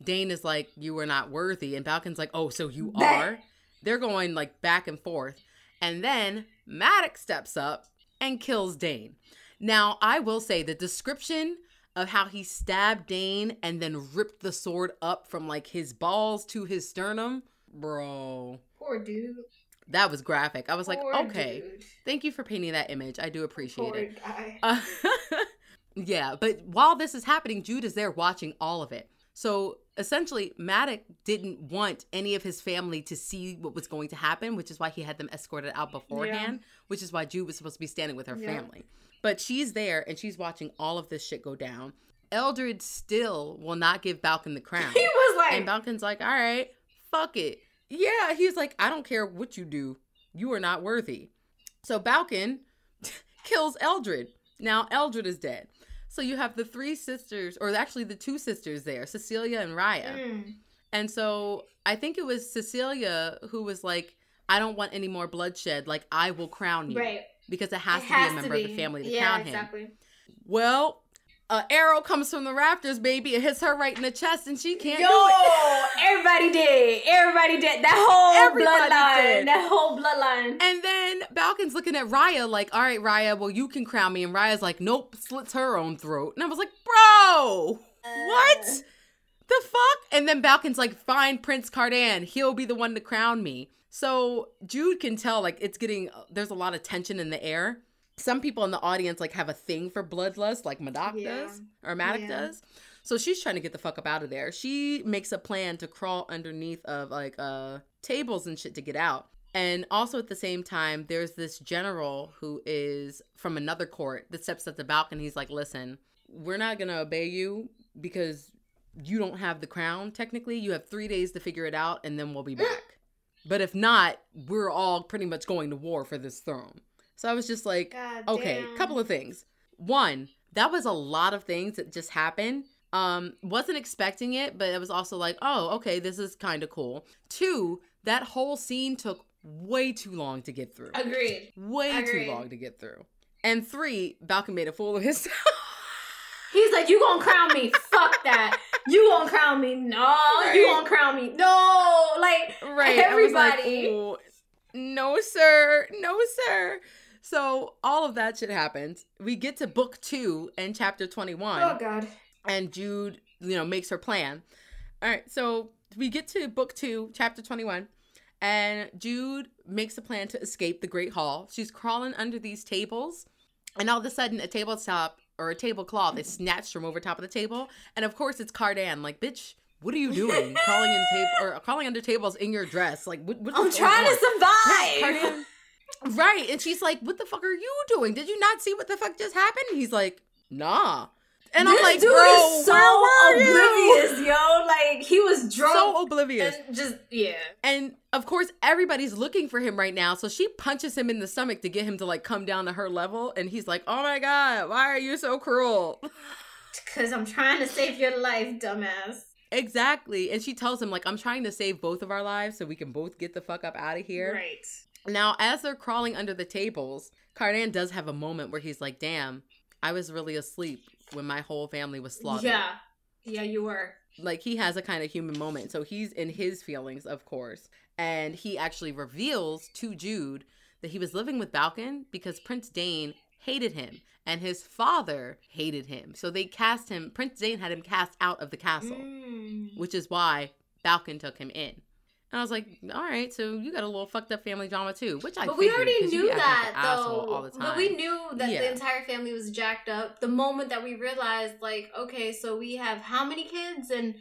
Dain is like, you are not worthy, and Balekin's like, oh, so you [LAUGHS] are. They're going like back and forth, and then Maddox steps up and kills Dain. Now, I will say the description of how he stabbed Dain and then ripped the sword up from like his balls to his sternum, bro. Poor dude. That was graphic. I was like, okay, dude. thank you for painting that image. I do appreciate Poor it. guy. Uh, [LAUGHS] yeah, but while this is happening, Jude is there watching all of it. So essentially, Maddox didn't want any of his family to see what was going to happen, which is why he had them escorted out beforehand, which is why Jude was supposed to be standing with her Yeah. family. But she's there and she's watching all of this shit go down. Eldred still will not give Balekin the crown. [LAUGHS] He was like, And Balekin's like, all right, fuck it. Yeah, he's like, I don't care what you do. You are not worthy. So Balekin [LAUGHS] kills Eldred. Now Eldred is dead. So you have the three sisters, or actually the two sisters there, Cecilia and Rhyia. mm, And so I think it was Cecilia who was like, I don't want any more bloodshed. Like, I will crown you. right. Because it has It to be a member of the family to yeah, crown him. exactly. Well, an arrow comes from the rafters, baby. It hits her right in the chest, and she can't Yo, do it. [LAUGHS] everybody did. Everybody did. That whole Everybody bloodline. did. That whole bloodline. And then Balekin's looking at Rhyia like, all right, Rhyia, well, you can crown me. And Rhyia's like, nope, slits her own throat. And I was like, bro, what? Uh. The fuck? And then Balekin's like, fine, Prince Cardan, he'll be the one to crown me. So Jude can tell, like, it's getting, uh, there's a lot of tension in the air. Some people in the audience, like, have a thing for bloodlust, like Madoc Yeah. does, or Maddox Yeah. does. So she's trying to get the fuck up out of there. She makes a plan to crawl underneath of, like, uh, tables and shit to get out. And also at the same time, there's this general who is from another court that steps at the balcony. He's like, listen, we're not going to obey you because you don't have the crown technically. You have three days to figure it out and then we'll be [GASPS] back. but if not, we're all pretty much going to war for this throne. So I was just like, God okay, damn. couple of things. One, that was a lot of things that just happened. Um, wasn't expecting it, but it was also like, oh, okay, this is kind of cool. Two, that whole scene took way too long to get through. Agreed. Way agreed. too long to get through. And three, Balekin made a fool of himself. [LAUGHS] He's like, you gonna crown me? Fuck that. You gonna crown me? No, Right. you gonna crown me? No, like right. I was like, Everybody. No, sir. No, sir. So all of that shit happens. We get to book two and chapter 21. oh god. and Jude, you know, makes her plan. All right, so we get to book two, chapter 21, and Jude makes a plan to escape the Great Hall. She's crawling under these tables, and all of a sudden, a tabletop or a tablecloth is snatched from over top of the table, and of course, it's Cardan. Like, bitch, what are you doing? [LAUGHS] crawling in table or crawling under tables in your dress? Like, what, I'm trying to survive. Cardan. Right. And she's like, What the fuck are you doing? Did you not see what the fuck just happened? He's like, Nah. And this I'm like, dude bro, is so you? oblivious, yo. Like he was drunk So oblivious. and just yeah. And of course, everybody's looking for him right now. So she punches him in the stomach to get him to like come down to her level. And he's like, oh my God, why are you so cruel? [SIGHS] Cause I'm trying to save your life, dumbass. exactly. And she tells him, like, I'm trying to save both of our lives so we can both get the fuck up out of here. Right. Now, as they're crawling under the tables, Cardan does have a moment where he's like, damn, I was really asleep when my whole family was slaughtered. Yeah. Yeah, you were. like he has a kind of human moment. So he's in his feelings, of course. And he actually reveals to Jude that he was living with Balekin because Prince Dain hated him and his father hated him. So they cast him, Prince Dain had him cast out of the castle, Mm. which is why Balekin took him in. And I was like, all right, so you got a little fucked up family drama too, which I But we figured, already 'cause you knew acting like that though. all the time. But we knew that Yeah. the entire family was jacked up. The moment that we realized, like, okay, so we have how many kids and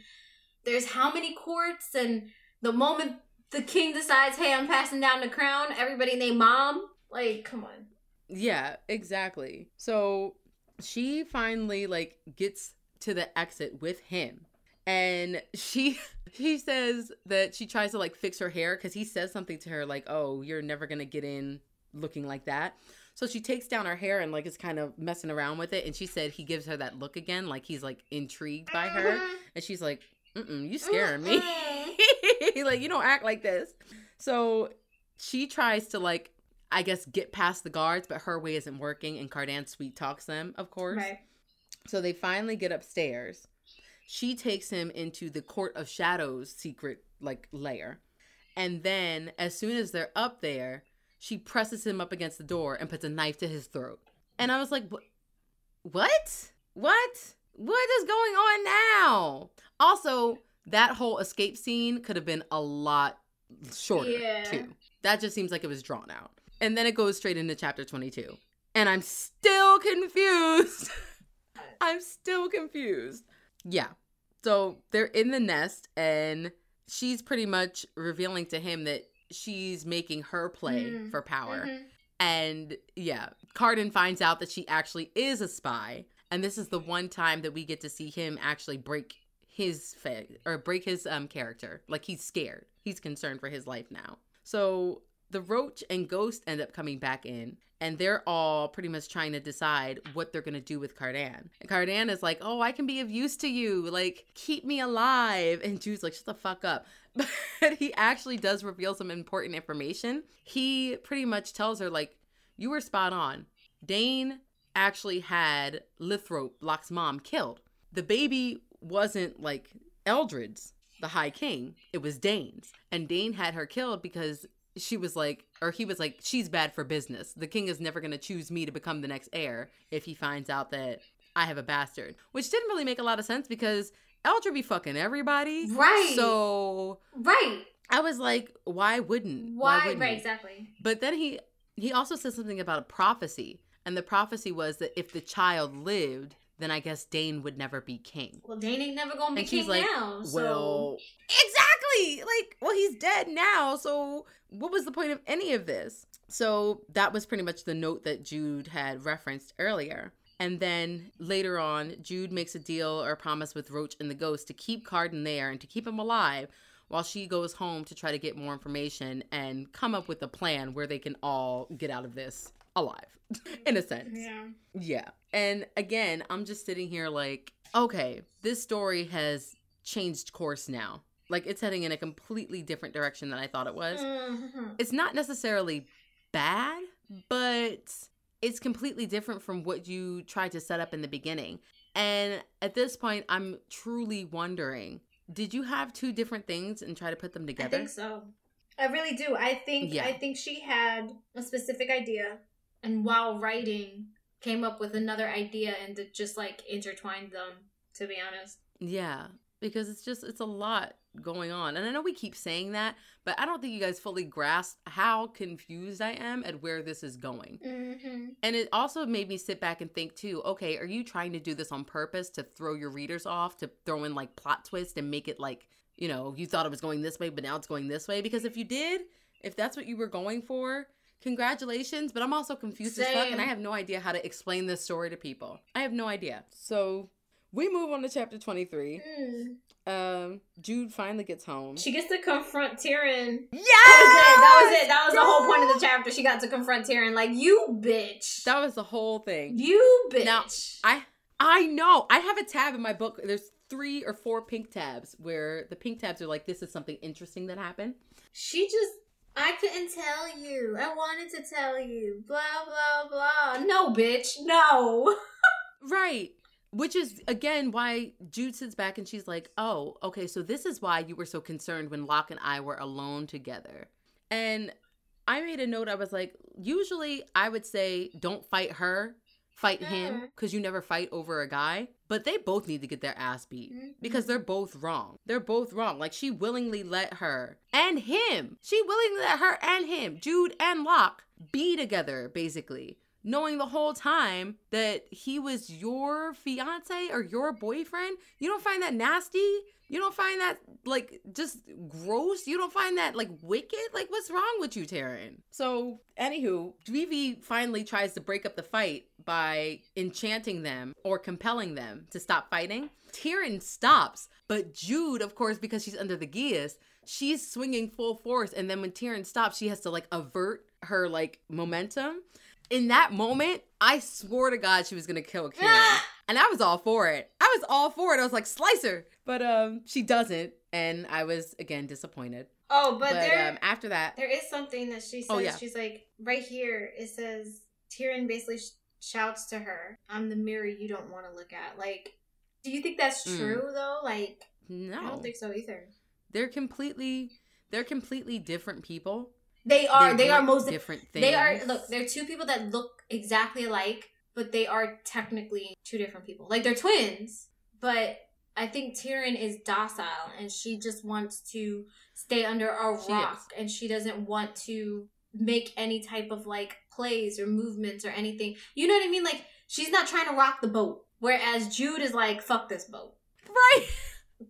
there's how many courts, and the moment the king decides, hey, I'm passing down the crown, everybody named mom. Like, come on. Yeah, exactly. So she finally like gets to the exit with him. And she [LAUGHS] she says that she tries to like fix her hair cuz he says something to her like, "Oh, you're never to get in looking like that." So she takes down her hair and like is kind of messing around with it and she said he gives her that look again like he's like intrigued by her mm-hmm. and she's like, "Mm-mm, you scaring me." Mm-mm. [LAUGHS] like you don't act like this. So she tries to like I guess get past the guards, but her way isn't working and Cardan sweet talks them, of course. Right. So they finally get upstairs. She takes him into the Court of Shadows secret like lair. And then as soon as they're up there, she presses him up against the door and puts a knife to his throat. And I was like, "What? What? What? Is going on now?" Also, that whole escape scene could have been a lot shorter Yeah. too. That just seems like it was drawn out. And then it goes straight into chapter 22. And I'm still confused. [LAUGHS] I'm still confused. Yeah. So they're in the nest and she's pretty much revealing to him that she's making her play Mhm. for power. Mhm. And yeah, Cardan finds out that she actually is a spy. And this is the one time that we get to see him actually break his fa- or break his um character. Like he's scared. He's concerned for his life now. So the roach and ghost end up coming back in and they're all pretty much trying to decide what they're going to do with Cardan. And Cardan is like, "Oh, I can be of use to you. Like, keep me alive." And Jude's like, "Shut the fuck up." [LAUGHS] But he actually does reveal some important information. He pretty much tells her like, "You were spot on. Dain actually had Lithrop, Locke's mom, killed. The baby wasn't like Eldred's, the High King. It was Dain's, and Dain had her killed because she was like, or he was like, she's bad for business. The king is never going to choose me to become the next heir if he finds out that I have a bastard, which didn't really make a lot of sense because Eldred be fucking everybody, Right. So Right. I was like, why wouldn't? Why? wouldn't right. he? Exactly. But then he he also said something about a prophecy, and the prophecy was that if the child lived, then I guess Dain would never be king. Well, Dain ain't never gonna be And king like, now. So. Well, exactly. Like, well, he's dead now, so what was the point of any of this? So that was pretty much the note that Jude had referenced earlier. And then later on, Jude makes a deal or promise with Roach and the Ghost to keep Cardan there and to keep him alive while she goes home to try to get more information and come up with a plan where they can all get out of this alive, [LAUGHS] in a sense. yeah. Yeah. And again, I'm just sitting here like, okay, this story has changed course now. Like it's heading in a completely different direction than I thought it was. Mhm. It's not necessarily bad, but it's completely different from what you tried to set up in the beginning. And at this point, I'm truly wondering did you have two different things and try to put them together? I think so. I really do. I think Yeah. I think she had a specific idea, and while writing, came up with another idea and just like intertwined them. To be honest. Yeah, because it's just it's a lot going on. And I know we keep saying that, but I don't think you guys fully grasp how confused I am at where this is going. Mm-hmm. And it also made me sit back and think too, okay, are you trying to do this on purpose to throw your readers off, to throw in like plot twist and make it like, you know, you thought it was going this way, but now it's going this way? Because if you did, if that's what you were going for, congratulations. But I'm also confused as fuck and I have no idea how to explain this story to people. I have no idea. So we move on to chapter 23. Mm. Um, Jude finally gets home. She gets to confront Taryn. yeah! That was it. That was it. That was the whole point of the chapter. She got to confront Taryn. Like, you bitch. That was the whole thing. you bitch. Now, I I know. I have a tab in my book. There's three or four pink tabs where the pink tabs are like, this is something interesting that happened. she just. I couldn't tell you. I wanted to tell you. Blah, blah, blah. No, bitch. No. [LAUGHS] Right. Which is again why Jude sits back and she's like, "Oh, okay, so this is why you were so concerned when Locke and I were alone together." And I made a note. I was like, usually I would say, "Don't fight her, fight him," because you never fight over a guy. But they both need to get their ass beat Mhm. because they're both wrong. They're both wrong. Like she willingly let her and him. She willingly let her and him, Jude and Locke, be together, basically. Knowing the whole time that he was your fiance or your boyfriend. You don't find that nasty? You don't find that like just gross? You don't find that like wicked? Like what's wrong with you, Taryn? So, anywho, Vivi finally tries to break up the fight by enchanting them or compelling them to stop fighting. Taryn stops, but Jude, of course, because she's under the Geas, she's swinging full force. And then when Taryn stops, she has to like avert her like momentum. In that moment, I swore to God she was gonna kill Taryn. [GASPS] and I was all for it. I was all for it. I was like, slice her. But um, she doesn't, and I was again disappointed. Oh, but, But, there, um, after that, there is something that she says. Oh, yeah. She's like, right here, it says, Taryn basically sh- shouts to her, I'm the mirror you don't want to look at. Like, do you think that's Mm. true, though? Like, no, I don't think so either. they're completely, they're completely different people. They are, they, are most, different things. they are, look, they're two people that look exactly alike, but they are technically two different people. Like, they're twins, but I think Taryn is docile and she just wants to stay under a She rock is. and she doesn't want to make any type of like plays or movements or anything. You know what I mean? Like she's not trying to rock the boat. Whereas Jude is like, fuck this boat. right. [LAUGHS]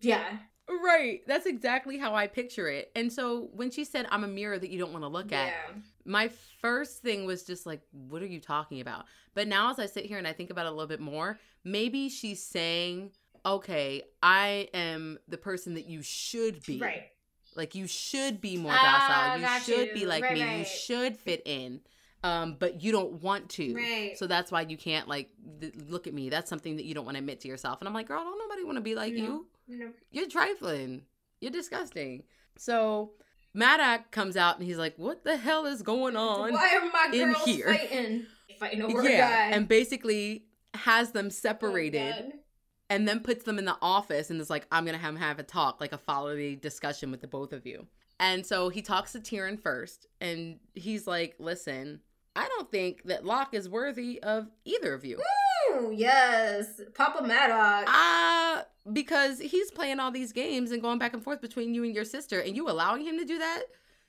Yeah. Right. That's exactly how I picture it. And so when she said, I'm a mirror that you don't want to look at, Yeah. my first thing was just like, what are you talking about? But now as I sit here and I think about it a little bit more, maybe she's saying, okay, I am the person that you should be. Right. Like you should be more Ah, docile. You should you. be like Right, me. You should fit in. Um, but you don't want to. Right. So that's why you can't like th- look at me. That's something that you don't want to admit to yourself. And I'm like, girl, don't nobody want to be like No. you. Know, You're trifling. You're disgusting. So Madoc comes out and he's like, what the hell is going on? Why are my in girls here. fighting? Fighting over a yeah. guy. And basically has them Oh, separated God. and then puts them in the office and is like, I'm gonna have him have a talk, like a follow the discussion with the both of you. And so he talks to Taryn first, and he's like, Listen, I don't think that Locke is worthy of either of you. Ooh, yes. Papa Maddox. Ah, because he's playing all these games and going back and forth between you and your sister, and you allowing him to do that,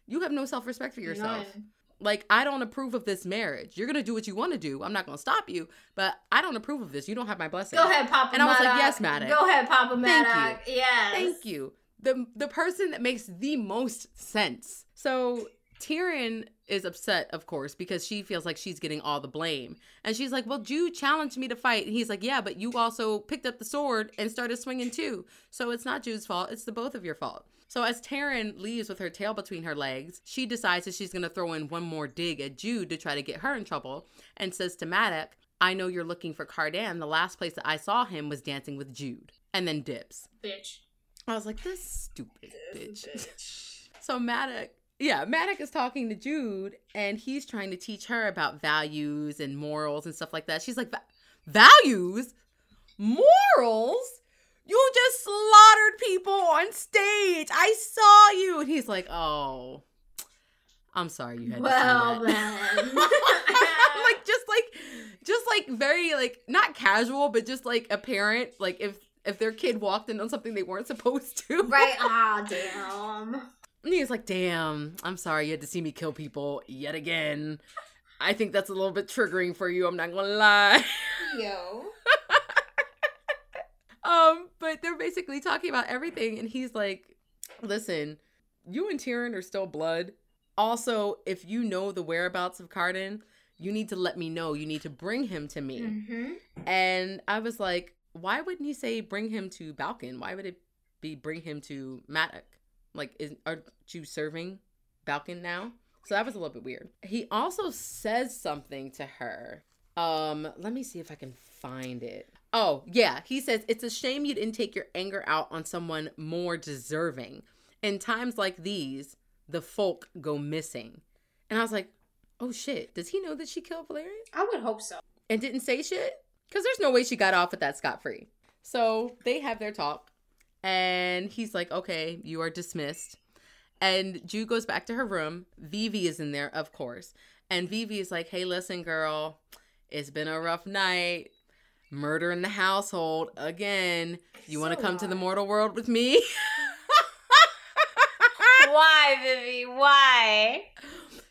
you have no self respect for yourself. None. Like, I don't approve of this marriage. You're gonna do what you want to do. I'm not gonna stop you, but I don't approve of this. You don't have my blessing. Go ahead, Papa And I was like, yes, Maddox. Go ahead, Papa Thank you. Yes. Thank you. The the person that makes the most sense. So Taryn is upset, of course, because she feels like she's getting all the blame. And she's like, Well, Jude challenged me to fight. And he's like, Yeah, but you also picked up the sword and started swinging too. So it's not Jude's fault. It's the both of your fault. So as Taryn leaves with her tail between her legs, she decides that she's going to throw in one more dig at Jude to try to get her in trouble and says to Maddox, I know you're looking for Cardan. The last place that I saw him was dancing with Jude. And then dips. Bitch. I was like, this stupid This bitch. bitch. [LAUGHS] So Madoc, yeah, Madoc is talking to Jude and he's trying to teach her about values and morals and stuff like that. She's like, values? Morals? You just slaughtered people on stage. I saw you. And he's like, oh, I'm sorry you had Well to see that. Well, then. [LAUGHS] like just like just like very like not casual but just like apparent like if if their kid walked in on something they weren't supposed to right. [LAUGHS] Ah, damn. And he was like, damn, I'm sorry you had to see me kill people yet again. I think that's a little bit triggering for you, I'm not gonna lie. Yo. [LAUGHS] um, but they're basically talking about everything, and he's like, listen, you and Taryn are still blood. Also, if you know the whereabouts of Cardan, you need to let me know. You need to bring him to me. Mm-hmm. And I was like, why wouldn't he say bring him to Balekin? Why would it be bring him to Madoc? Like, is are you serving Balekin now? So that was a little bit weird. He also says something to her. Um, let me see if I can find it. Oh, yeah. He says, It's a shame you didn't take your anger out on someone more deserving. In times like these, the folk go missing. And I was like, Oh shit. Does he know that she killed Valerian? I would hope so. And didn't say shit? Because there's no way she got off with that scot free. So they have their talk. And he's like, Okay, you are dismissed. And Jude goes back to her room. Vivi is in there, of course. And Vivi is like, hey, listen, girl, it's been a rough night. Murder in the household again. You so want to come to the mortal world with me? [LAUGHS] Why, Vivi? Why?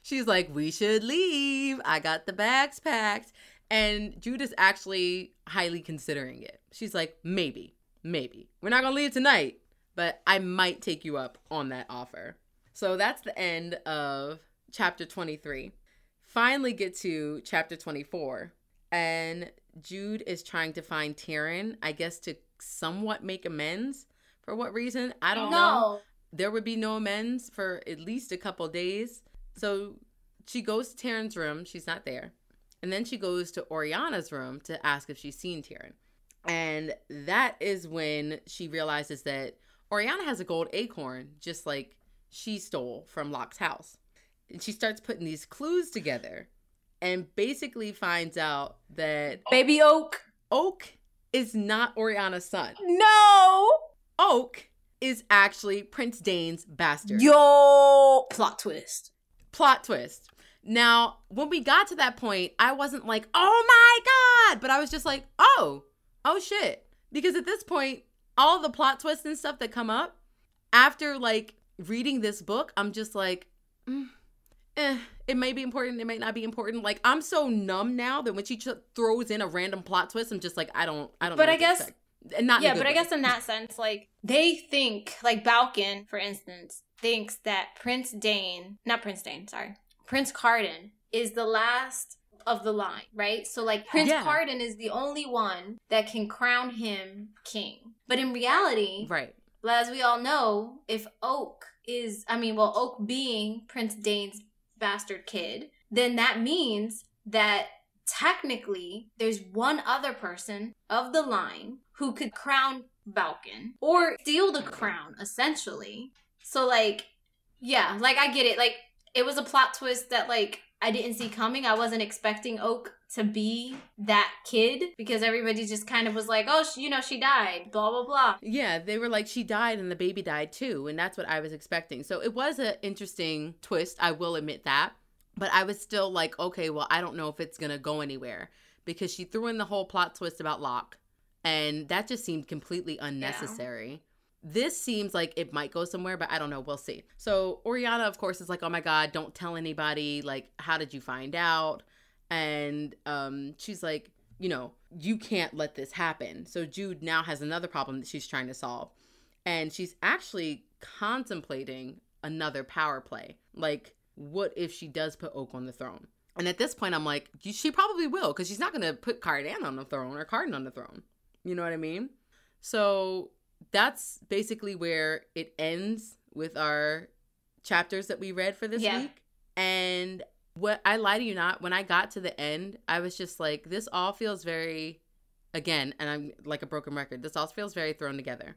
She's like, we should leave. I got the bags packed. And Jude is actually highly considering it. She's like, maybe, maybe. We're not going to leave tonight, but I might take you up on that offer. So that's the end of chapter 23. Finally, get to chapter 24. And Jude is trying to find Taryn, I guess, to somewhat make amends. For what reason? I don't no. know. There would be no amends for at least a couple days. So she goes to Taryn's room. She's not there. And then she goes to Oriana's room to ask if she's seen Taryn. And that is when she realizes that Oriana has a gold acorn, just like she stole from Locke's house. And she starts putting these clues together and basically finds out that Baby Oak Oak is not Oriana's son. No. Oak is actually Prince Dain's bastard. Yo, plot twist. Plot twist. Now, when we got to that point, I wasn't like, "Oh my god," but I was just like, "Oh, oh shit." Because at this point, all the plot twists and stuff that come up after like reading this book, I'm just like, mm, eh, it may be important, it may not be important. Like I'm so numb now that when she ch- throws in a random plot twist, I'm just like, I don't, I don't. But I guess, and not yeah. But way. I guess in that sense, like they think, like Balekin, for instance, thinks that Prince Dain, not Prince Dain, sorry, Prince Cardan is the last of the line, right? So like Prince yeah. Cardan is the only one that can crown him king. But in reality, right. As we all know, if Oak is, I mean, well, Oak being Prince Dain's bastard kid, then that means that technically there's one other person of the line who could crown Balekin or steal the crown, essentially. So, like, yeah, like I get it. Like, it was a plot twist that, like, I didn't see coming. I wasn't expecting Oak to be that kid because everybody just kind of was like, oh, she, you know, she died, blah, blah, blah. Yeah, they were like, she died and the baby died too. And that's what I was expecting. So it was an interesting twist. I will admit that. But I was still like, okay, well, I don't know if it's going to go anywhere because she threw in the whole plot twist about Locke. And that just seemed completely unnecessary. Yeah this seems like it might go somewhere, but I don't know. We'll see. So Oriana, of course, is like, "Oh my god, don't tell anybody. Like, how did you find out?" and um, she's like, you know, you can't let this happen. So Jude now has another problem that she's trying to solve. And she's actually contemplating another power play. Like, what if she does put Oak on the throne? And at this point, I'm like, she probably will, because she's not going to put Cardan on the throne or Cardan on the throne. You know what I mean? So that's basically where it ends with our chapters that we read for this yeah. week. And what I lie to you not, when I got to the end, I was just like, this all feels very, again, and I'm like a broken record, this all feels very thrown together.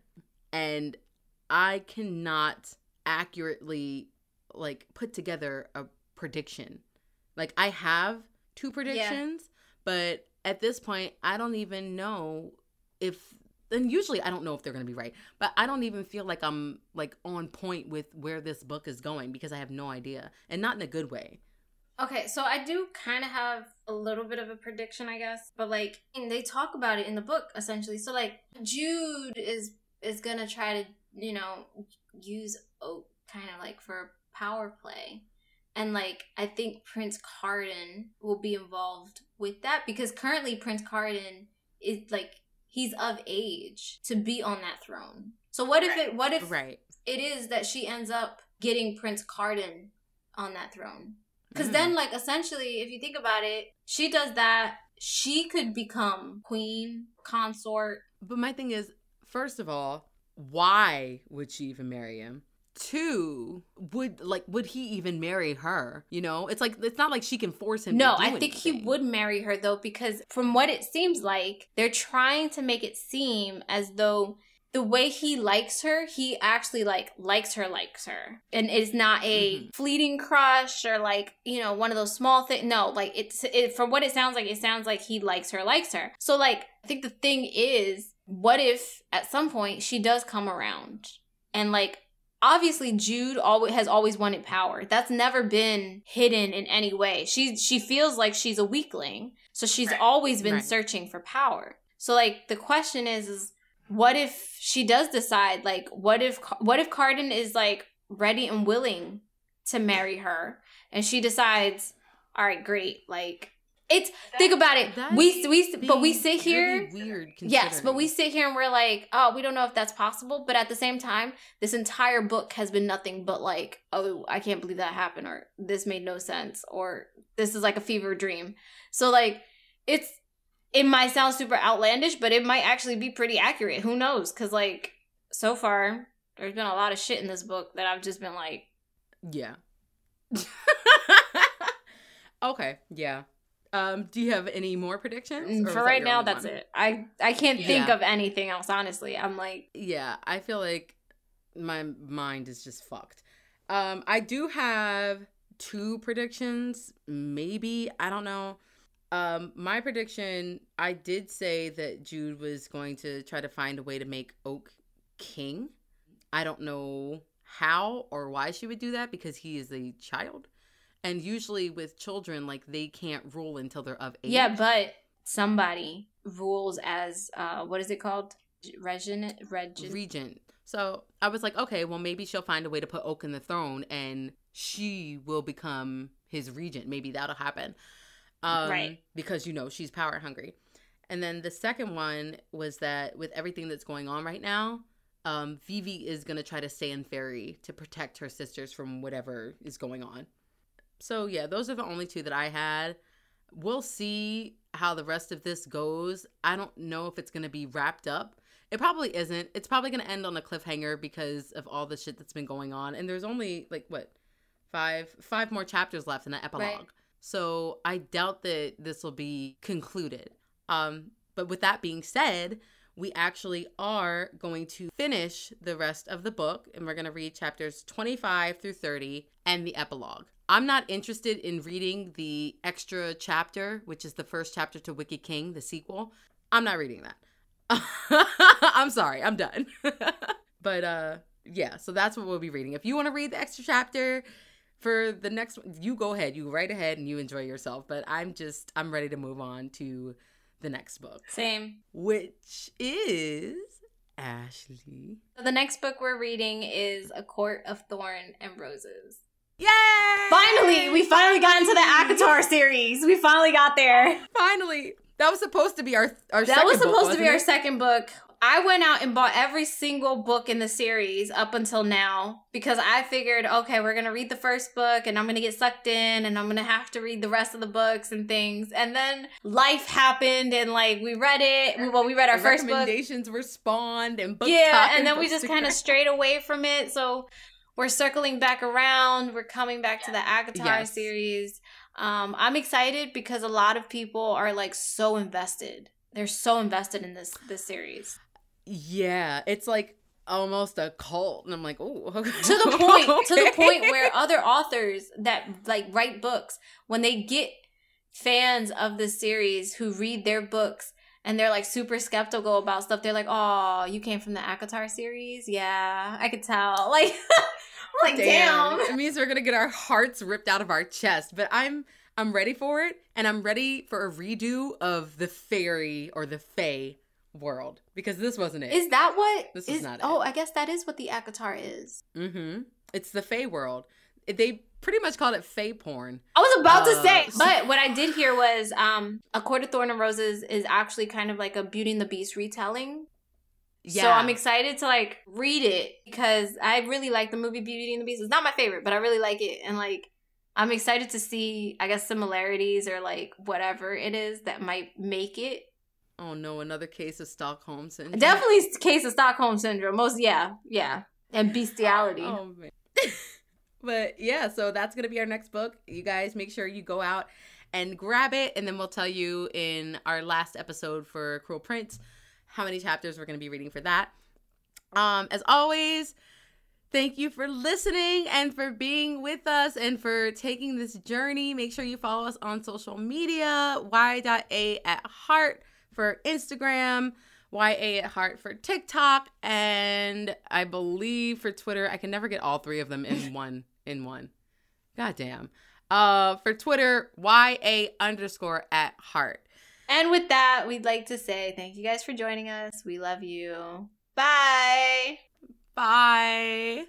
And I cannot accurately like put together a prediction. Like I have two predictions, yeah. but at this point, I don't even know if and usually I don't know if they're going to be right, but I don't even feel like I'm like on point with where this book is going because I have no idea and not in a good way. Okay, so I do kind of have a little bit of a prediction, I guess, but like they talk about it in the book essentially. So like Jude is is gonna try to you know use Oak kind of like for power play, and like I think Prince Cardan will be involved with that because currently Prince Cardan is like he's of age to be on that throne. So what if it what if right. it is that she ends up getting Prince Cardan on that throne? Because mm. then, like, essentially, if you think about it, she does that. She could become queen, consort, But my thing is, first of all, why would she even marry him? Two, would like would he even marry her? You know, it's like it's not like she can force him. No, to do I think he would marry her though, because from what it seems like, they're trying to make it seem as though the way he likes her, he actually like likes her, likes her, and it's not a Mhm. fleeting crush or like you know one of those small things. No, like it's it, from what it sounds like, it sounds like he likes her, likes her. So like I think the thing is, what if at some point she does come around and like obviously Jude always has always wanted power. That's never been hidden in any way. She she feels like she's a weakling. So she's Right. always been Right. searching for power. So like the question is is what if she does decide like what if what if Cardan is like ready and willing to marry her and she decides all right great like it's think about it we we but we sit here really weird. Yes, but we sit here and we're like, oh, we don't know if that's possible. But at the same time, this entire book has been nothing but like, oh, I can't believe that happened, or this made no sense, or this is like a fever dream. So like, it's it might sound super outlandish, but it might actually be pretty accurate. Who knows? Because like so far, there's been a lot of shit in this book that I've just been like, Yeah. [LAUGHS] okay. Yeah. Um. Do you have any more predictions? mm, for right now, that's one? it. I I can't think of anything else. Honestly, I'm like, Yeah. I feel like my mind is just fucked. Um. I do have two predictions. Maybe I don't know. Um. My prediction. I did say that Jude was going to try to find a way to make Oak king. I don't know how or why she would do that because he is a child. And usually with children, like they can't rule until they're of age. Yeah, but somebody rules as uh what is it called? Regent Regent regent. So I was like, okay, well maybe she'll find a way to put Oak in the throne and she will become his regent. Maybe that'll happen. Um, Right. Because you know she's power hungry. And then the second one was that with everything that's going on right now, um, Vivi is gonna try to stay in Faerie to protect her sisters from whatever is going on. So yeah, those are the only two that I had. We'll see how the rest of this goes. I don't know if it's gonna be wrapped up. It probably isn't. It's probably gonna end on a cliffhanger because of all the shit that's been going on. And there's only like what five five more chapters left in the epilogue. Right. So I doubt that this will be concluded. Um, but with that being said, we actually are going to finish the rest of the book and we're going to read chapters 25 through 30 and the epilogue. I'm not interested in reading the extra chapter, which is the first chapter to Wicked King, the sequel. I'm not reading that. [LAUGHS] I'm sorry, I'm done. [LAUGHS] but uh yeah, so that's what we'll be reading. If you want to read the extra chapter for the next one, you go ahead, you write ahead and you enjoy yourself, but I'm just I'm ready to move on to the next book, Same. which is Ashley. So the next book we're reading is A Court of Thorn and Roses. Yay! Finally, we finally got into the mm-hmm. ACOTAR series. We finally got there. Finally, that was supposed to be our our. That second was book, supposed to be wasn't our second book. I went out and bought every single book in the series up until now because I figured, okay, we're gonna read the first book and I'm gonna get sucked in and I'm gonna have to read the rest of the books and things. And then life happened and like we read it. We, well, we read our And first book. recommendations were spawned and book yeah, talk and then we just kind of strayed away from it. So we're circling back around. We're coming back to the ACOTAR Yes. series. Um, I'm excited because a lot of people are like so invested. They're so invested in this this series. Yeah, it's like almost a cult, and I'm like, oh, [LAUGHS] to the point to the point [LAUGHS] where other authors that like write books when they get fans of the series who read their books and they're like super skeptical about stuff they're like oh you came from the ACOTAR series yeah i could tell [LAUGHS] like I'm like damn, It means we're gonna get our hearts ripped out of our chest, but I'm I'm ready for it, and I'm ready for a redo of the fairy or the fae world because this wasn't it. is that what This is is- not it. oh i guess that is what the ACOTAR is mm-hmm. It's the fae world. They pretty much called it fae porn. I was about to Uh, say, but what I did hear was um A Court of Thorn and Roses is actually kind of like a Beauty and the Beast retelling. Yeah, So I'm excited to like read it because I really like the movie Beauty and the Beast. It's not my favorite, but I really like it and like I'm excited to see I guess similarities or like whatever it is that might make it Oh no, another case of Stockholm syndrome. Definitely case of Stockholm syndrome. Most yeah, yeah. And bestiality. Oh man. [LAUGHS] but yeah, so that's gonna be our next book. You guys make sure you go out and grab it, and then we'll tell you in our last episode for Cruel Prince how many chapters we're gonna be reading for that. Um, as always, thank you for listening and for being with us and for taking this journey. Make sure you follow us on social media, y.a at heart for Instagram, YA at heart for TikTok, and I believe for Twitter. I can never get all three of them in [LAUGHS] one in one. Goddamn. Uh for Twitter, YA underscore at heart. And with that, we'd like to say thank you guys for joining us. We love you. Bye. Bye.